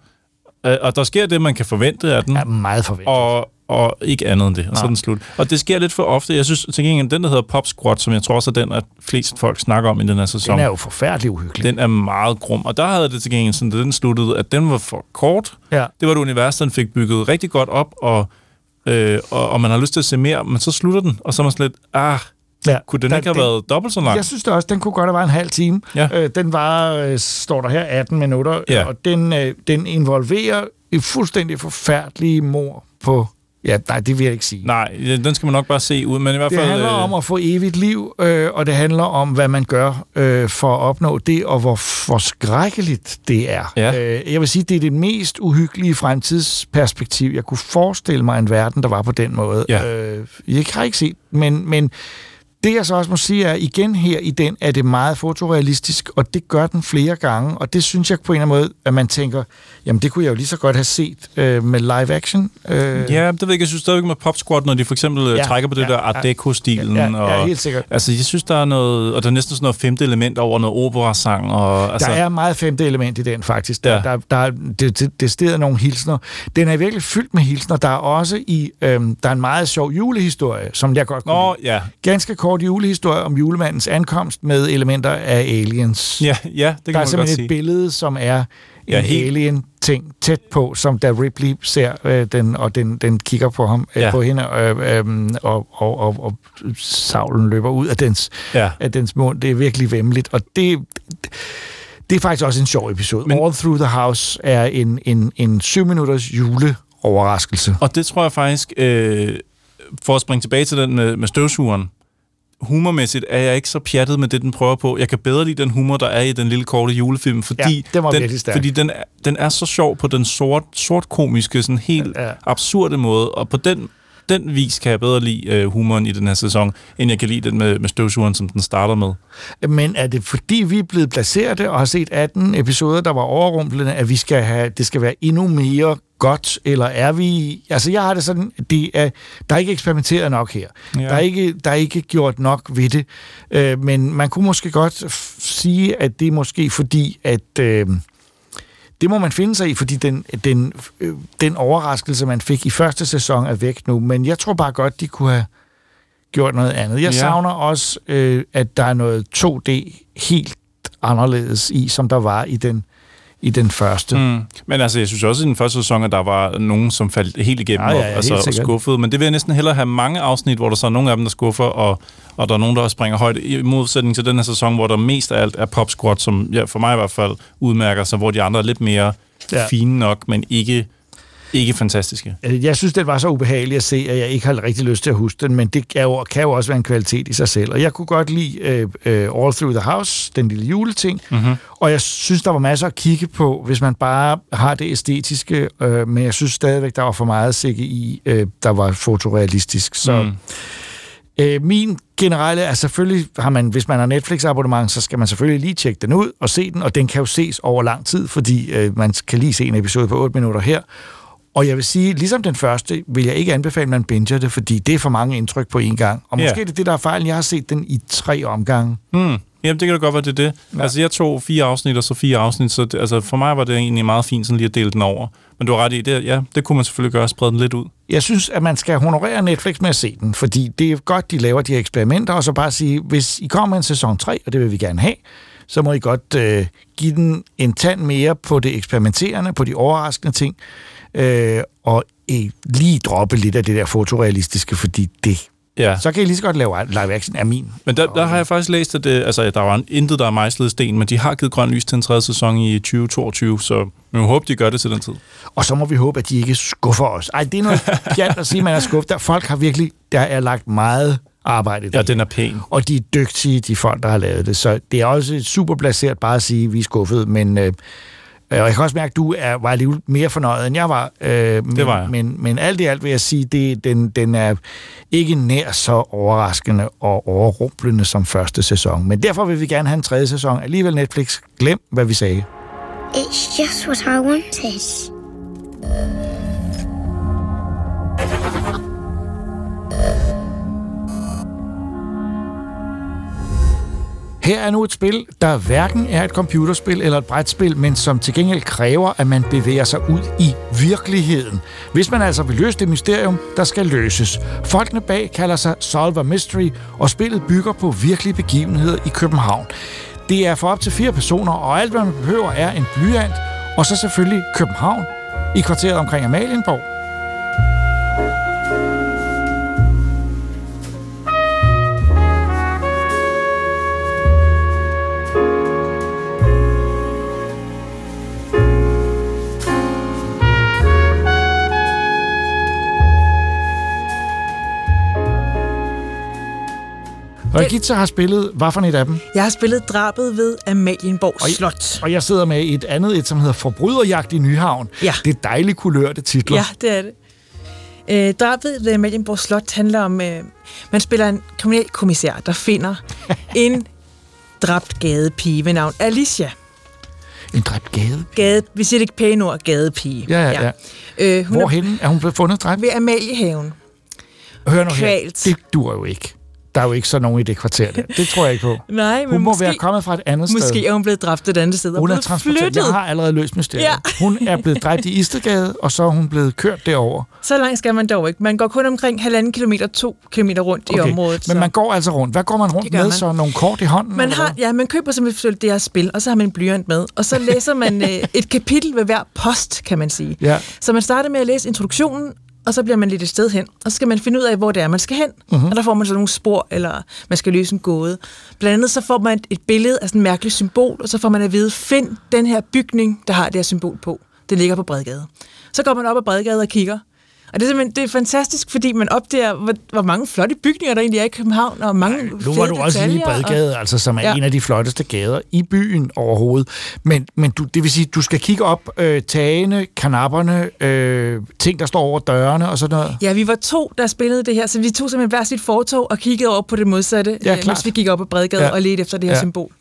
Øh, Og der sker det, man kan forvente af den. er meget forventet. og, og ikke andet end det, og så er den slut. Og det sker lidt for ofte. Jeg synes til gengæld, den der hedder Pop Squat, som jeg tror også er den, at flest folk snakker om i den her sæson, Den er jo forfærdelig uhyggelig. den er meget grum. Og der havde det til gengæld sådan, da den sluttede, at den var for kort. Ja. Det var et univers, den fik bygget rigtig godt op, og, øh, og, og man har lyst til at se mere, men så slutter den, og så er man sådan lidt, ah, Ja. Kunne den Der- ikke have den- været dobbelt så lang? Jeg synes det også, den kunne godt have været en halv time. Ja. Øh, den var, øh, står der her, 18 minutter, Ja. og den, øh, den involverer et fuldstændig forfærdelige mor på... Ja, nej, det vil jeg ikke sige. Nej, den skal man nok bare se ud, men i hvert Det fald... handler øh, om at få evigt liv, øh, og det handler om, hvad man gør øh, for at opnå det, og hvor, hvor skrækkeligt det er. Ja. Øh, jeg vil sige, det er det mest uhyggelige fremtidsperspektiv. Jeg kunne forestille mig en verden, der var på den måde. Ja. Øh, jeg har ikke set, men, men det jeg så også må sige er, igen her i den, er det meget fotorealistisk, og det gør den flere gange, og det synes jeg på en eller anden måde, at man tænker, jamen det kunne jeg jo lige så godt have set øh, med live action. Øh, Ja, det ved jeg. Jeg synes stadigvæk med Pop Squad, når de for eksempel ja, Ja, trækker på det ja, der Art. Deco-stilen. Ja, ja, og, ja, helt sikkert. Altså, jeg synes, der er noget... Og der er næsten sådan noget femte element over noget operasang. Og, altså, Der er meget femte element i den, faktisk. Der, Ja. der, der er det, det, det steder nogle hilsner. Den er virkelig fyldt med hilsner. Der er også i, øhm, der er en meget sjov julehistorie, som jeg godt kunne Nå, ja. Ganske kort julehistorie om julemandens ankomst med elementer af aliens. Ja, ja, det kan der er man simpelthen sige. et billede, som er en Ja, helt- alien-ting tæt på, som da Ripley ser øh, den, og den, den kigger på ham, øh, Ja. på hende, øh, øh, og, og, og, og savlen løber ud af dens, Ja. af dens mund. Det er virkelig vemmeligt, og det, det er faktisk også en sjov episode. Men, All Through the House er en, en, en syv minutters juleoverraskelse. Og det tror jeg faktisk, øh, for at springe tilbage til den med, med støvsugeren, humormæssigt er jeg ikke så pjattet med det, den prøver på. Jeg kan bedre lide den humor, der er i den lille korte julefilm, fordi, Ja, den var den, fordi den, er, den er så sjov på den sort, sort komiske, sådan helt Ja. ja. absurde måde, og på den, den vis kan jeg bedre lide øh, humoren i den her sæson, end jeg kan lide den med, med støvsugeren, som den starter med. Men er det fordi, vi er blevet placeret og har set 18 episoder, der var overrumplende, at vi skal have, det skal være endnu mere godt, eller er vi... Altså, jeg har det sådan, det er, der er ikke eksperimenteret nok her. Ja. Der, er ikke, der er ikke gjort nok ved det. Øh, men man kunne måske godt sige, at det er måske fordi, at... Øh, det må man finde sig i, fordi den, den, øh, den overraskelse, man fik i første sæson, er væk nu. Men jeg tror bare godt, de kunne have gjort noget andet. Jeg ja. savner også, øh, at der er noget 2D helt anderledes i, som der var i den, i den første. Mm. Men altså, jeg synes også i den første sæson, at der var nogen, som faldt helt igennem Ja, ja, og, ja, altså, og skuffede. Men det vil jeg næsten hellere have mange afsnit, hvor der så er nogle af dem, der skuffer, og, og der er nogen, der springer højt. I modsætning til den her sæson, hvor der mest af alt er Pop Squad, som ja, for mig i hvert fald udmærker sig, hvor de andre er lidt mere. Ja. fine nok, men ikke, ikke fantastiske. Øh, Jeg synes, det var så ubehageligt at se, at jeg ikke har rigtig lyst til at huske den, men det kan jo, kan jo også være en kvalitet i sig selv. Og jeg kunne godt lide øh, øh, All Through the House, den lille juleting, Mm-hmm. og jeg synes, der var masser at kigge på, hvis man bare har det æstetiske, øh, men jeg synes stadigvæk, der var for meget sikke i, øh, der var fotorealistisk. Så Mm. Øh, min generelle er selvfølgelig, har man, hvis man har Netflix-abonnement, så skal man selvfølgelig lige tjekke den ud og se den, og den kan jo ses over lang tid, fordi øh, man kan lige se en episode på 8 minutter her. Og jeg vil sige, ligesom den første, vil jeg ikke anbefale, at man binger det, fordi det er for mange indtryk på én gang. Og Ja. måske er det det, der er fejlen. Jeg har set den i tre omgange. Mm. Jamen, det kan da godt være, det er det. Ja. Altså, jeg tog fire afsnit, og så fire afsnit, så det, altså, for mig var det egentlig meget fint sådan lige at dele den over. Men du har ret i, det, ja, det kunne man selvfølgelig gøre, sprede den lidt ud. Jeg synes, at man skal honorere Netflix med at se den, fordi det er godt, de laver de her eksperimenter, og så bare sige, hvis I kommer med en sæson 3, og det vil vi gerne have, så må I godt øh, give den en tand mere på det eksperimenterende, på de overraskende ting, øh, og øh, lige droppe lidt af det der fotorealistiske, fordi det... Ja. Så kan I lige så godt lave live action af min. Men der, der har jeg faktisk læst, at det, altså, der var en, intet, der er mejslet sten, men de har givet grøn lys til en tredje sæson i 2022, så vi håber, de gør det til den tid. Og så må vi håbe, at de ikke skuffer os. Ej, det er noget pjat at sige, at man er skuffet. Der, folk har virkelig... Der er lagt meget arbejde i det. Ja, den er pæn. og de er dygtige, de folk, der har lavet det. Så det er også super placeret bare at sige, at vi er skuffede, men... Øh, og jeg kan også mærke, at du er, var alligevel mere fornøjet, end jeg var. Øh, men, Det var jeg. Men, men alt i alt vil jeg sige, det, den, den er ikke nær så overraskende og overrumplende som første sæson. Men derfor vil vi gerne have en tredje sæson. Alligevel Netflix, glem hvad vi sagde. It's just what I wanted. Her er nu et spil, der hverken er et computerspil eller et brætspil, men som til gengæld kræver, at man bevæger sig ud i virkeligheden. Hvis man altså vil løse det mysterium, der skal løses. Folkene bag kalder sig Solver Mystery, og spillet bygger på virkelige begivenheder i København. Det er for op til fire personer, og alt hvad man behøver er en blyant, og så selvfølgelig København i kvarteret omkring Amalienborg. Regitza har spillet, hvad for et af dem? Jeg har spillet drabet ved Amalienborg Og- Slot. Og jeg sidder med et andet, et som hedder Forbryderjagt i Nyhavn. Ja. Det er dejligt kulørte titler. Ja, det er det. Øh, drabet ved Amalienborg Slot handler om, øh, man spiller en kriminalkommissær, der finder en dræbt gadepige ved navn Alicia. En dræbt gade. Gade, vi siger det ikke pæne ord, gadepige. Ja, ja, ja. Øh, hun er Hvorhen er hun blevet fundet dræbt? ved Amaliehaven. Hør nu her. Kvalt. Det dur jo ikke. Der er jo ikke så nogen i det kvarter der. Det tror jeg ikke på. Nej, men Hun må måske, være kommet fra et andet sted. Måske er hun blevet dræbt et andet sted. Hun er transporteret. Jeg har allerede løst mysteriet. Ja. Hun er blevet dræbt i Istegade, og så er hun blevet kørt derover. Så langt skal man dog ikke. Man går kun omkring halvanden kilometer, to kilometer rundt i området. Men så. man går altså rundt. Hvad går man rundt med? man. Så nogle kort i hånden? Man har, ja, man køber simpelthen det her spil, og så har man en blyant med, og så læser man øh, et kapitel ved hver post, kan man sige. Ja. Så man starter med at læse introduktionen, og så bliver man lidt et sted hen, og så skal man finde ud af, hvor det er, man skal hen. Mhm. Uh-huh. Og der får man så nogle spor, eller man skal løse en gåde. Blandt andet så får man et, et billede af sådan et mærkeligt symbol, og så får man at vide, find den her bygning, der har det her symbol på. Det ligger på Bredgade. Så går man op ad Bredgade og kigger, og det er simpelthen det er fantastisk, fordi man opdager, hvor, hvor mange flotte bygninger der egentlig er i København, og mange Nu fede var du også lige i detaljer, og- Bredgade, altså, som er Ja. ja. en af de flotteste gader i byen overhovedet. Men, men du, det vil sige, du skal kigge op øh, tagene, kanapperne, øh, ting, der står over dørene og sådan noget. Ja, vi var to, der spillede det her, så vi tog simpelthen hver sit fortog og kiggede over på det modsatte, Ja, øh, mens vi gik op ad Bredgade ja. Ja. og ledte efter det her Ja. ja. symbol.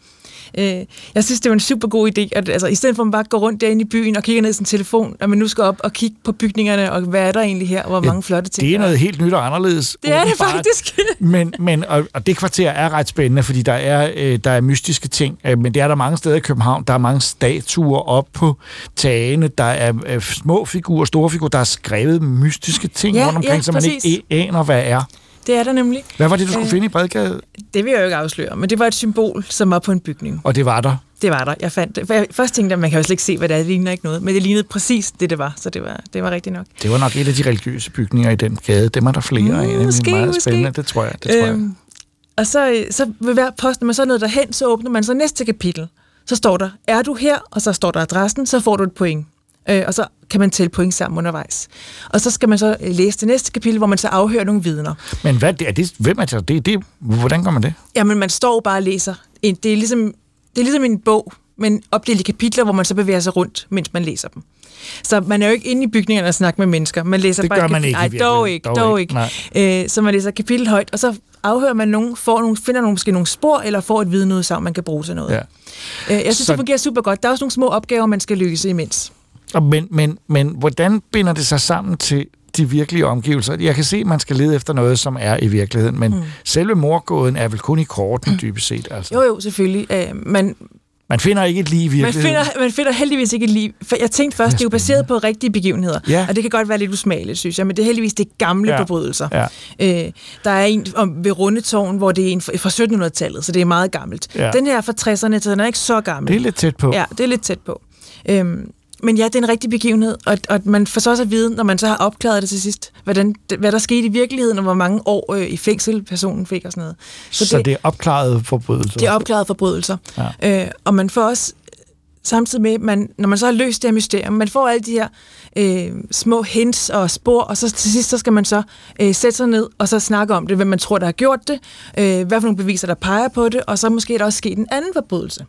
Øh, jeg synes, det var en super god idé, at altså, i stedet for at man bare går rundt derinde i byen og kigger ned i sin telefon, at man nu skal op og kigge på bygningerne, og hvad er der egentlig her, og hvor mange flotte ting Det er noget helt nyt og anderledes. Det er det faktisk. men, men, og, og det kvarter er ret spændende, fordi der er, øh, der er mystiske ting, øh, men det er der mange steder i København. Der er mange statuer op på tagene, der er øh, små figurer, store figurer, der er skrevet mystiske ting Ja, rundt omkring, ja, som man ikke aner, hvad er. Det er der nemlig. Hvad var det, du skulle Øh. finde i Bredgade? Det vil jeg jo ikke afsløre, men det var et symbol, som var på en bygning. Og det var der. Det var der. Jeg fandt det. Jeg først tænkte jeg, man kan jo slet ikke se, hvad det er. Det ligner ikke noget. Men det lignede præcis det, det var. Så det var, det var rigtigt nok. Det var nok et af de religiøse bygninger i den gade. Dem er der flere af. Det er måske, meget måske. spændende. Det tror jeg. Det tror jeg. Øhm, og så, så ved hver post, når man så er nået derhen, så åbner man så næste kapitel. Så står der, er du her? Og så står der adressen, så får du et point. Øh, og så kan man tælle point sammen undervejs. Og så skal man så øh, læse det næste kapitel, hvor man så afhører nogle vidner. Men hvad, er det, hvem er det? det, det hvordan gør man det? Jamen, man står bare og læser. Det er ligesom, det er ligesom en bog, men opdelt i kapitler, hvor man så bevæger sig rundt, mens man læser dem. Så man er jo ikke inde i bygningerne og snakker med mennesker. Man læser Det bare gør man ikke Nej, dog ikke. Dog Dog ikke. ikke. Øh, så man læser kapitel højt, og så afhører man nogen, får nogle, finder nogle, måske nogle spor, eller får et vidneudsagn, man kan bruge til noget. Ja. Øh, jeg synes, Så- det fungerer super godt. Der er også nogle små opgaver, man skal løse imens. Men, men, men hvordan binder det sig sammen til de virkelige omgivelser? Jeg kan se, at man skal lede efter noget, som er i virkeligheden, men mm. selve morgåden er vel kun i korten, dybest set. Altså. Jo, jo, selvfølgelig. Øh, man, Man finder ikke et liv i man, virkeligheden. finder, man finder heldigvis ikke et liv. For jeg tænkte først, det er jo baseret på rigtige begivenheder. Ja. Og det kan godt være lidt usmageligt, synes jeg. Men det er heldigvis det gamle Ja. forbrydelser. Ja. Øh, der er en om, ved Rundetårn, hvor det er en fra fra 1700-tallet, så det er meget gammelt. Ja. Den her er fra 60'erne, så den er ikke så gammel. Det er lidt tæt på. Ja, det er lidt tæt på. Øhm, men ja, det er en rigtig begivenhed, og, og man får så også at vide, når man så har opklaret det til sidst, hvordan, hvad der skete i virkeligheden, og hvor mange år øh, i fængsel personen fik og sådan noget. Så, så det, det er opklaret forbrydelser. det er opklaret forbrydelser. Ja. Øh, og man får også, samtidig med, man, når man så har løst det her mysterium, man får alle de her øh, små hints og spor, og så til sidst, så skal man så øh, sætte sig ned og så snakke om det, hvem man tror, der har gjort det, øh, hvad for nogle beviser, der peger på det, og så måske er der også sket en anden forbrydelse.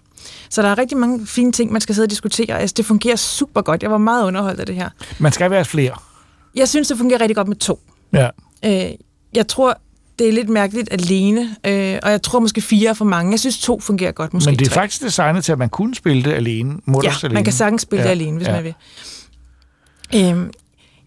Så der er rigtig mange fine ting, man skal sidde og diskutere. Altså, det fungerer super godt. Jeg var meget underholdt af det her. Man skal være flere. Jeg synes, det fungerer rigtig godt med to. Ja. Øh, jeg tror, det er lidt mærkeligt alene, øh, og jeg tror måske fire er for mange. Jeg synes, to fungerer godt, måske Men det er tre. faktisk designet til, at man kunne spille det alene. Ja, mutters alene. man kan sagtens spille ja, det alene, hvis ja. man vil. Øhm,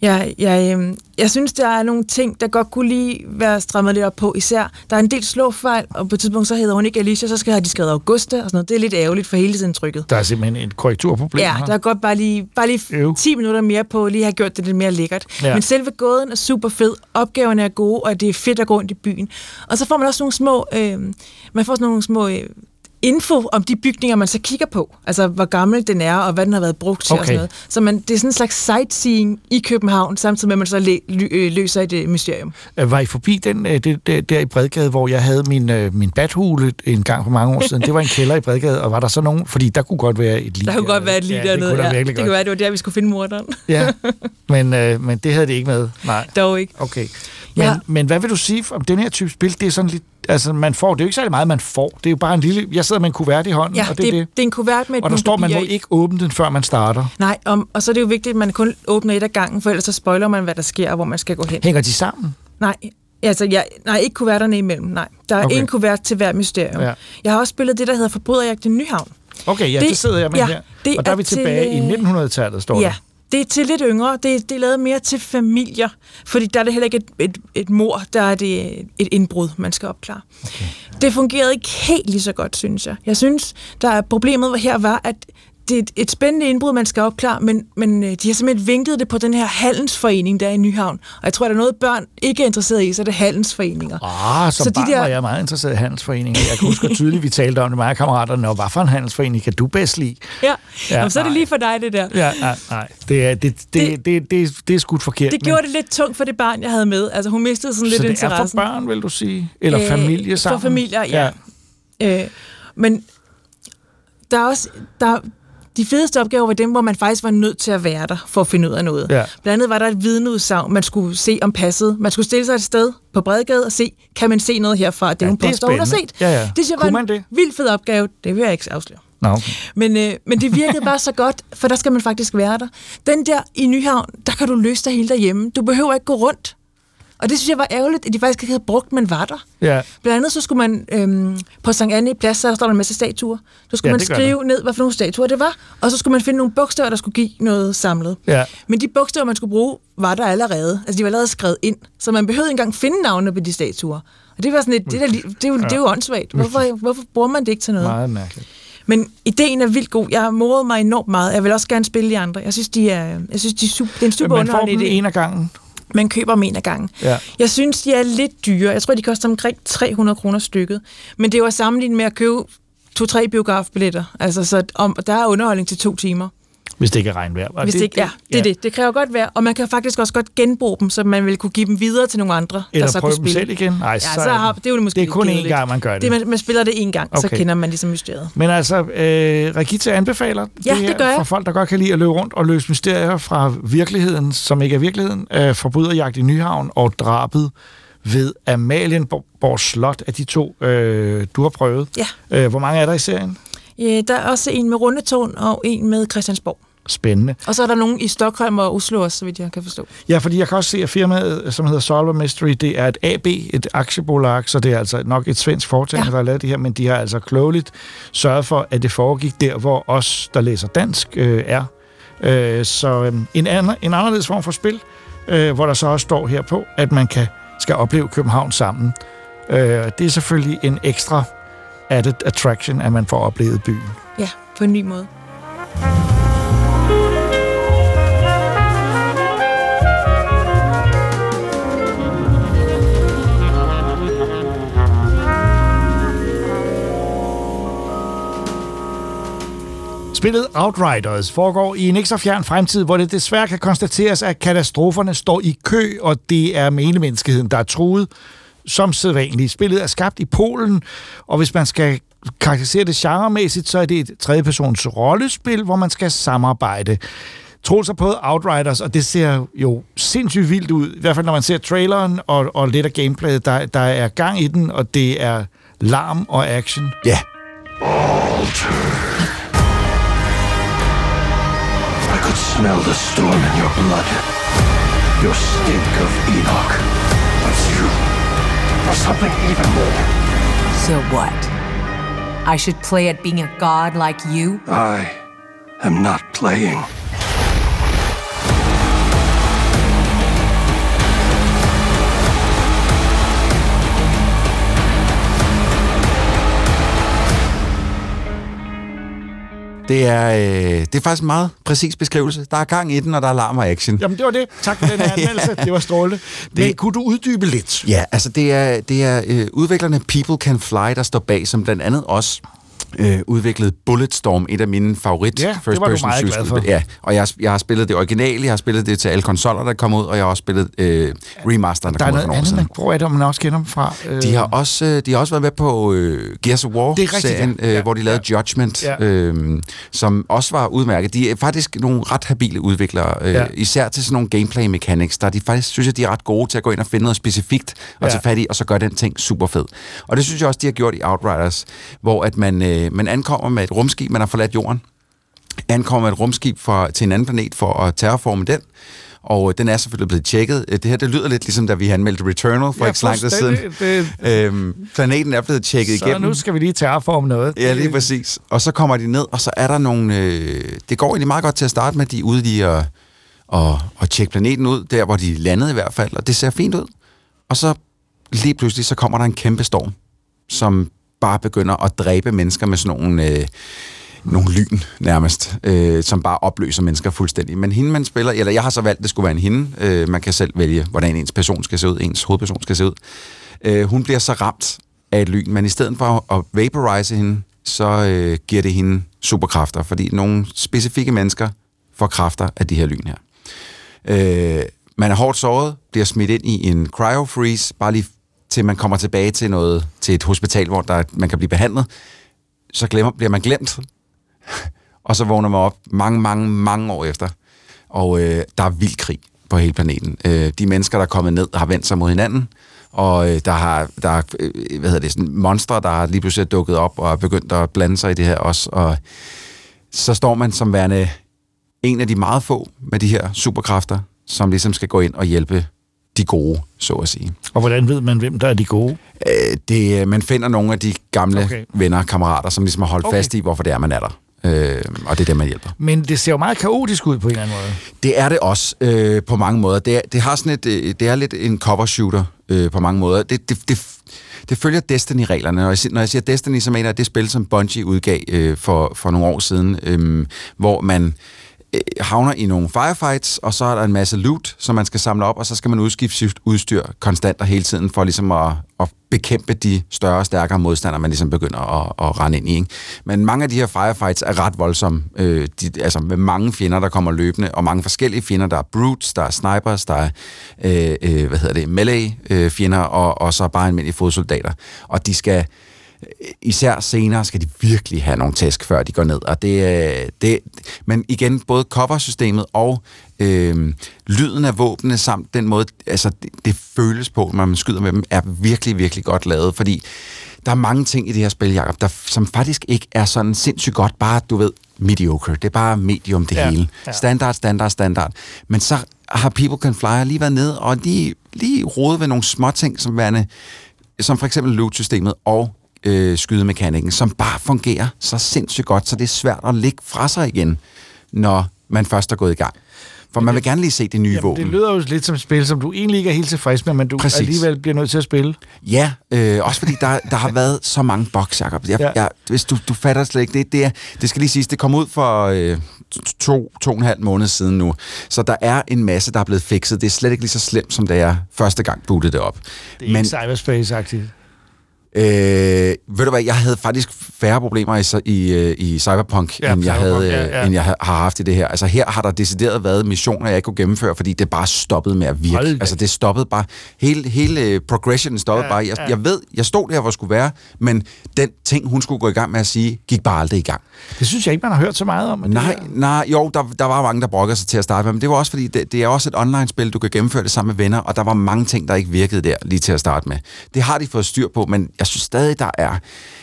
jeg, jeg, øhm, jeg synes, der er nogle ting, der godt kunne lige være strammet lidt op på. Især, der er en del slåfejl, og på et tidspunkt så hedder hun ikke Alicia, så skal have de skrevet Augusta og sådan noget. Det er lidt ærgerligt for hele tiden trykket. Der er simpelthen et korrekturproblem Ja, her. der er godt bare lige, bare lige 10 minutter mere på lige have gjort det lidt mere lækkert. Ja. Ja. Men selve gåden er super fed, opgaverne er gode, og det er fedt at gå rundt i byen. Og så får man også nogle små, øh, man får sådan nogle små øh, info om de bygninger, man så kigger på. Altså, hvor gammel den er, og hvad den har været brugt til og Okay. sådan noget. Så man, det er sådan en slags sightseeing i København, samtidig med, at man så læ- ly- øh, løser et øh, mysterium. Øh, Var I forbi den det, det, der i Bredgade, hvor jeg havde min, min bathule en gang for mange år siden? Det var en kælder i Bredgade, og var der så nogen? Fordi der kunne godt være et lig. Der kunne godt være et lige ja, dernede. Det kunne der ja. det godt. kunne være, det var der, vi skulle finde morderen. Ja, men, øh, men det havde det ikke med. Nej. Dog ikke. Okay. Men, ja. men hvad vil du sige om den her type spil? Det er sådan lidt altså, man får, det er jo ikke særlig meget, man får. Det er jo bare en lille... Jeg sidder med en kuvert i hånden, Ja, og det, det, er det, det. er en kuvert med Og der står, man må i. ikke åbne den, før man starter. Nej, om, og så er det jo vigtigt, at man kun åbner et af gangen, for ellers så spoiler man, hvad der sker, og hvor man skal gå hen. Hænger de sammen? Nej, altså, jeg, nej, ikke kuverterne imellem, nej. Der er Okay. en kuvert til hver mysterium. Ja. Jeg har også spillet det, der hedder Forbryderjagt i Nyhavn. Okay, ja, det, det sidder jeg med ja, her. Og der er vi til, tilbage i øh, 1900-tallet, står Ja, der. Det er til lidt yngre. Det, det er lavet mere til familier, fordi der er det heller ikke et, et, et mor, der er det et indbrud, man skal opklare. Okay. Det fungerede ikke helt lige så godt, synes jeg. Jeg synes, der er problemet her var, at det er et, et spændende indbrud, man skal opklare, men, men øh, de har simpelthen vinklet det på den her handelsforening, der er i Nyhavn. Og jeg tror, der er noget, børn ikke er interesseret i, så er det handelsforeninger. Ah, som Så så de barn der- var jeg meget interesseret i handelsforeninger. Jeg kan huske tydeligt, vi talte om det, og kammeraterne, og hvad for en handelsforening kan du bedst lide? Ja, Ja, ja Jamen, så er det lige for dig, det der. Ja, nej, nej. Det er, det, det, det, det, det, det er skudt forkert. Det gjorde det lidt tungt for det barn, jeg havde med. Altså, hun mistede sådan så lidt det interessen. er for børn, vil du sige? Eller Øh, familie sammen? For familier, ja. ja. Øh, men der er også... Der, de fedeste opgaver var dem, hvor man faktisk var nødt til at være der for at finde ud af noget. Ja. Blandt andet var der et vidneudsagn, man skulle se om passet. Man skulle stille sig et sted på Bredgade og se, kan man se noget herfra? Det er Ja, hun påstår, hun har set. Ja, ja. Det synes jeg var en det? vildt fed opgave. Det vil jeg ikke afsløre. Nå, okay. Men, øh, men det virkede bare så godt, for der skal man faktisk være der. Den der i Nyhavn, der kan du løse dig hele derhjemme. Du behøver ikke gå rundt. Og det synes jeg var ærgerligt, at de faktisk ikke havde brugt, man var der. Ja. Blandt andet så skulle man øhm, på Sankt Anne i plads, så der står der en masse statuer. Så skulle Ja, man det skrive ned, hvad for nogle statuer det var, og så skulle man finde nogle bogstaver, der skulle give noget samlet. Ja. Men de bogstaver, man skulle bruge, var der allerede. Altså, de var allerede skrevet ind, så man behøvede ikke engang finde navnene på de statuer. Og det var sådan et, det, der, det, er jo, det er jo åndssvagt. Hvorfor, hvorfor bruger man det ikke til noget? Meget mærkeligt. Men ideen er vildt god. Jeg har moret mig enormt meget. Jeg vil også gerne spille de andre. Jeg synes, de er, jeg synes de er super, det er en super Man får dem idé. en af gangen. Man køber dem en af gangen. Ja. Jeg synes, de er lidt dyre. Jeg tror, de koster omkring 300 kroner stykket. Men det er jo at sammenligne med at købe to-tre biografbilletter. Altså, så om, der er underholdning til to timer. Hvis det ikke er regnvejr. Og Hvis det, ikke, ja, det er det. Det kræver godt vejr. Og man kan faktisk også godt genbruge dem, så man vil kunne give dem videre til nogle andre, Eller der så prøve kunne dem spille. selv igen? Nej, ja, så så, det- har, det er jo måske det er kun én gang, man gør det. det man, man spiller det en gang, okay. så kender man ligesom mysteriet. Men altså, øh, Regita anbefaler Ja, det her det gør jeg. for folk, der godt kan lide at løbe rundt og løse mysterier fra virkeligheden, som ikke er virkeligheden. Øh, forbryderjagt i Nyhavn og drabet ved Amalienborg Slot af de to, øh, du har prøvet. Ja. Øh, hvor mange er der i serien? Ja, der er også en med Rundetårn og en med Christiansborg. Spændende. Og så er der nogen i Stockholm og Oslo også, så vidt jeg kan forstå. Ja, fordi jeg kan også se, at firmaet, som hedder Solver Mystery, det er et AB, et aktiebolag, så det er altså nok et svensk foretagende, ja. der har lavet det her, men de har altså klogeligt sørget for, at det foregik der, hvor os, der læser dansk, øh, er. Øh, så øh, en, anden, en anderledes form for spil, øh, hvor der så også står her på, at man kan skal opleve København sammen. Øh, det er selvfølgelig en ekstra added attraction, at man får oplevet byen. Ja, på en ny måde. Spillet Outriders foregår i en ikke så fjern fremtid, hvor det desværre kan konstateres, at katastroferne står i kø, og det er menemenneskeheden, der er truet som sædvanligt. Spillet er skabt i Polen, og hvis man skal karakterisere det genremæssigt, så er det et tredjepersons rollespil, hvor man skal samarbejde. Troels har prøvet Outriders, og det ser jo sindssygt vildt ud. I hvert fald, når man ser traileren og, og lidt af gameplayet. Der, der er gang i den, og det er larm og action. Ja. I could smell the storm in your blood. Your stink of Enoch. Are something even more. So what? I should play at being a god like you? I am not playing. Det er, øh, det er faktisk en meget præcis beskrivelse. Der er gang i den, og der er larm og action. Jamen, det var det. Tak for den her anmeldelse. Det var strålende. Men Det- kunne du uddybe lidt? Ja, altså det er, det er øh, udviklerne People Can Fly, der står bag, som blandt andet også øh, udviklet Bulletstorm, et af mine favorit Ja, det first var du person meget shooter glad for. spil. Ja, og jeg, har- jeg har spillet det originale, jeg har spillet det til alle konsoller, der kom ud, og jeg har også spillet øh, remasteren, der, Der er kom ud for nogle år siden. af det, man også kender dem fra. Øh, De har også, øh, de har også været med på øh, Gears of Det er War-serien, ja. øh, hvor de lavede Judgment, Ja. øh, som også var udmærket. De er faktisk nogle ret habile udviklere, øh, Ja. især til sådan nogle gameplay mechanics. Der er de faktisk, synes jeg, de er ret gode til at gå ind og finde noget specifikt og Ja. tage fat i, og så gøre den ting super fed. Og det synes jeg også, de har gjort i Outriders, hvor at man, øh, man ankommer med et rumskib, man har forladt jorden, ankommer med et rumskib fra, til en anden planet for at terraforme den, og øh, den er selvfølgelig blevet tjekket. Øh, Det her, det lyder lidt ligesom, da vi anmeldte Returnal for Ja, ikke så lang tid siden. fuldstændig. Det- Øhm, planeten er blevet tjekket Så igennem. nu skal vi lige terraforme noget. Ja, lige præcis. Og så kommer de ned, og så er der nogle... Øh, det går egentlig meget godt til at starte med, de er ude lige at, og, og tjekke planeten ud, der hvor de landede i hvert fald, og det ser fint ud. Og så lige pludselig, så kommer der en kæmpe storm, som bare begynder at dræbe mennesker med sådan nogle... Øh, nogle lyn nærmest, øh, som bare opløser mennesker fuldstændig. Men hende, man spiller, eller jeg har så valgt, at det skulle være en hende. Øh, man kan selv vælge, hvordan ens person skal se ud, ens hovedperson skal se ud. Øh, hun bliver så ramt af et lyn, men i stedet for at vaporize hende, så øh, giver det hende superkræfter, fordi nogle specifikke mennesker får kræfter af de her lyn her. Øh, man er hårdt såret, bliver smidt ind i en cryo-freeze, bare lige til man kommer tilbage til noget til et hospital, hvor der, man kan blive behandlet. Så glemmer, bliver man glemt, og så vågner man op mange, mange, mange år efter. Og øh, der er vild krig på hele planeten. Øh, de mennesker, der er kommet ned, har vendt sig mod hinanden, og øh, der har der er, øh, hvad hedder det, sådan monstre, der har lige pludselig dukket op og er begyndt at blande sig i det her også. Og så står man som værende en af de meget få med de her superkræfter, som ligesom skal gå ind og hjælpe de gode, så at sige. Og hvordan ved man, hvem der er de gode? Øh, det, øh, man finder nogle af de gamle Okay. venner kammerater, som ligesom har holdt Okay. fast i, hvorfor det er, man er der. Øh, og det er det, man hjælper. Men det ser jo meget kaotisk ud på en eller anden måde. Det er det også øh, på mange måder. Det er, det har sådan et, øh, det er lidt en cover shooter øh, på mange måder. Det, det, det, det følger Destiny-reglerne. Når jeg, når jeg siger Destiny, så mener jeg det spil, som Bungie udgav øh, for, for nogle år siden, øh, hvor man Øh, havner i nogle firefights, og så er der en masse loot, som man skal samle op, og så skal man udskifte sit udstyr konstant og hele tiden, for ligesom at, at bekæmpe de større og stærkere modstandere, man ligesom begynder at, at rende ind i. Ikke? Men mange af de her firefights er ret voldsomme, øh, de, altså med mange fjender, der kommer løbende, og mange forskellige fjender. Der er brutes, der er snipers, der er øh, øh, hvad hedder det, melee øh, fjender, og, og så bare almindelige fodsoldater. Og de skal især senere skal de virkelig have nogle tæsk, før de går ned. Og det, øh, det, men igen, både coversystemet og øh, lyden af våbnene samt den måde, altså det, det føles på, når man skyder med dem, er virkelig, virkelig godt lavet, fordi der er mange ting i det her spil, Jacob, der, som faktisk ikke er sådan sindssygt godt, bare, du ved, mediocre. Det er bare medium, det Ja, ja, hele. ja. Standard, standard, standard. Men så har People Can Fly lige været nede og lige, lige rodet ved nogle små ting, som værende, som for eksempel loot-systemet og øh, skydemekanikken, som bare fungerer så sindssygt godt, så det er svært at lægge fra sig igen, når man først er gået i gang. For man vil gerne lige se det nye Jamen, våben. det lyder jo lidt som et spil, som du egentlig ikke er helt tilfreds med, men du Præcis. alligevel bliver nødt til at spille. Ja, øh, også fordi der, der har været så mange bugs, Jacob. Jeg, Ja. jeg, hvis du, du fatter slet ikke, det, det, er, det skal lige siges, det kom ud for øh, to, to og en halv måned siden nu. Så der er en masse, der er blevet fikset. Det er slet ikke lige så slemt, som da jeg første gang bootede det op. Det er Men, ikke cyberspace-agtigt. Øh, ved du hvad, jeg havde faktisk færre problemer i, i, i Cyberpunk, Ja, end, jeg Cyberpunk, havde, ja, ja, end jeg ha- har haft i det her. Altså her har der decideret været missioner, jeg ikke kunne gennemføre, fordi det bare stoppede med at virke. Hold. Altså det stoppede bare, hele, hele øh, progressionen stoppede Ja, bare. Jeg, ja. jeg ved, jeg stod der, hvor jeg skulle være, men den ting, hun skulle gå i gang med at sige, gik bare aldrig i gang. Det synes jeg ikke, man har hørt så meget om. det Nej, her- nej, jo, der, der var mange, der brokkede sig til at starte med, men det var også fordi, det, det er også et online-spil, du kan gennemføre det sammen med venner, og der var mange ting, der ikke virkede der lige til at starte med. Det har de fået styr på, men jeg synes stadig, der er,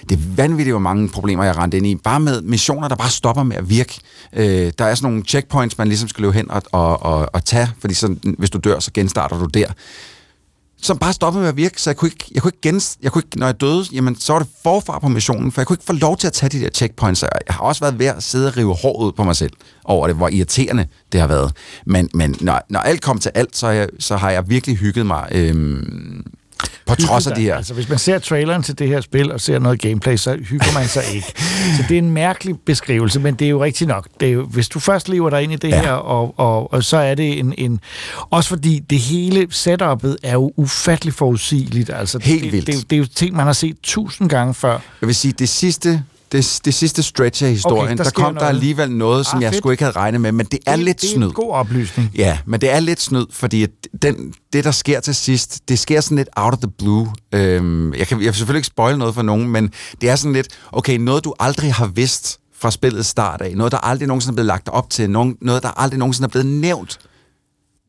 det er vanvittigt, hvor mange problemer, jeg rendte ind i. Bare med missioner, der bare stopper med at virke. Øh, der er sådan nogle checkpoints, man ligesom skal løbe hen og, og, og, og tage, fordi så, hvis du dør, så genstarter du der som bare stoppede med at virke, så jeg kunne ikke, jeg kunne ikke, gens, jeg kunne ikke når jeg døde, jamen, så var det forfra på missionen, for jeg kunne ikke få lov til at tage de der checkpoints, og jeg har også været ved at sidde og rive håret ud på mig selv over det, hvor irriterende det har været. Men, men når, når alt kom til alt, så, jeg, så har jeg virkelig hygget mig øhm, på trods af de her... Altså, hvis man ser traileren til det her spil og ser noget gameplay, så hygger man sig ikke. Så det er en mærkelig beskrivelse, men det er jo rigtigt nok. Det er jo, hvis du først lever dig ind i det ja. her, og, og, og så er det en, en... Også fordi det hele setup'et er jo ufattelig forudsigeligt. Altså, Helt det, vildt. Det, det, det er jo ting, man har set tusind gange før. Jeg vil sige, det sidste det, det sidste stretch af historien, Okay, der der kom der noget. alligevel noget, som Ah, jeg fedt. sgu ikke havde regnet med, men det er det, lidt det er snyd. god oplysning. Ja, men det er lidt snyd, fordi den, det, der sker til sidst, det sker sådan lidt out of the blue. Øhm, jeg, kan, jeg vil selvfølgelig ikke spoil noget for nogen, men det er sådan lidt, okay, noget du aldrig har vidst fra spillets start af, noget der aldrig nogensinde er blevet lagt op til, nogen, noget der aldrig nogensinde er blevet nævnt,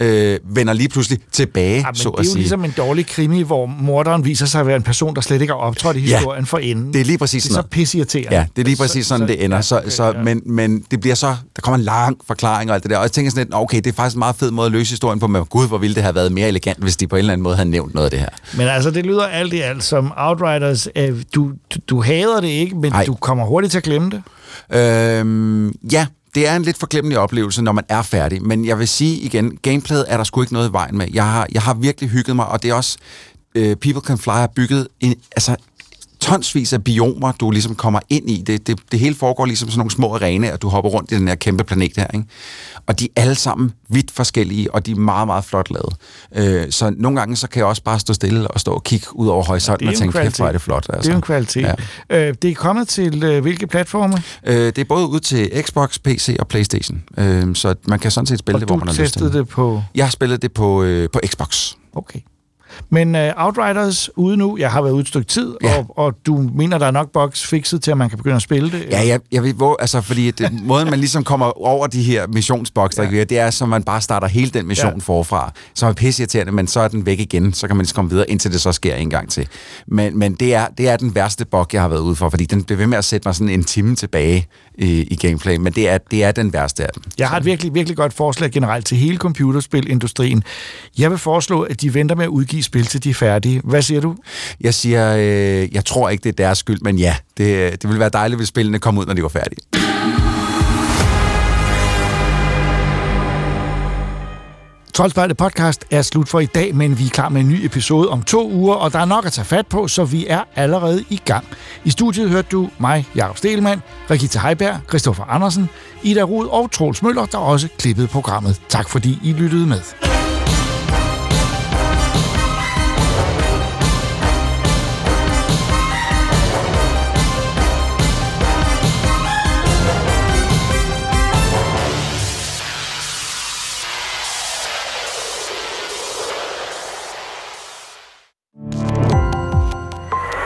øh, vender lige pludselig tilbage, Ja, men så det er jo sige. ligesom en dårlig krimi, hvor morderen viser sig at være en person, der slet ikke har optrådt i Ja, historien for enden. det er lige præcis Det er så sådan noget. pisseirriterende. Ja, det er lige præcis sådan, det ender. Så, så, men, men det bliver så, der kommer en lang forklaring og alt det der. Og jeg tænker sådan lidt, "Nå, okay, det er faktisk en meget fed måde at løse historien på, men gud, hvor ville det have været mere elegant, hvis de på en eller anden måde havde nævnt noget af det her. Men altså, det lyder alt i alt som Outriders. Øh, du, du, du hader det ikke, men Nej. du kommer hurtigt til at glemme det. Øhm, ja, det er en lidt forglemmelig oplevelse, når man er færdig. Men jeg vil sige igen, gameplayet er der sgu ikke noget i vejen med. Jeg har, jeg har virkelig hygget mig, og det er også... Øh, People Can Fly har bygget en, altså, tonsvis af biomer, du ligesom kommer ind i. Det, det, det hele foregår ligesom sådan nogle små arenaer, du hopper rundt i den her kæmpe planet her. Ikke? Og de er alle sammen vidt forskellige, og de er meget, meget flot lavet. Øh, så nogle gange så kan jeg også bare stå stille og stå og kigge ud over horisonten og tænke, kæft, hvor er det flot. Altså. Det er jo en kvalitet. Ja. Øh, det er kommet til øh, hvilke platforme? Øh, det er både ud til Xbox, PC og Playstation. Øh, så man kan sådan set spille Og det, hvor man har lyst til. testede det på... Jeg har spillet det på, øh, på Xbox. Okay. Men uh, Outriders ude nu, jeg har været ude et stykke tid, ja. og, og du mener, der er nok bugs fikset til, at man kan begynde at spille det? Ja, jeg, jeg ved, hvor, altså, fordi det, måden, man ligesom kommer over de her missionsboks, der ja. det er, som man bare starter hele den mission Ja. forfra. Så er pisseirriterende, men så er den væk igen, så kan man ligesom komme videre, indtil det så sker en gang til. Men, men det, er, det er den værste bug, jeg har været ude for, fordi den bliver ved med at sætte mig sådan en time tilbage i, i gameplay, men det er, det er den værste af dem. Jeg har et virkelig, virkelig godt forslag generelt til hele computerspilindustrien. Jeg vil foreslå, at de venter med at udgive spil, til de er færdige. Hvad siger du? Jeg siger, øh, jeg tror ikke, det er deres skyld, men ja, det, det ville være dejligt, hvis spillene kom ud, når de var færdige. Troldspejlet podcast er slut for i dag, men vi er klar med en ny episode om to uger, og der er nok at tage fat på, så vi er allerede i gang. I studiet hørte du mig, Jakob Stelmann, Rikita Heiberg, Christoffer Andersen, Ida Rud og Troels Møller, der også klippede programmet. Tak fordi I lyttede med.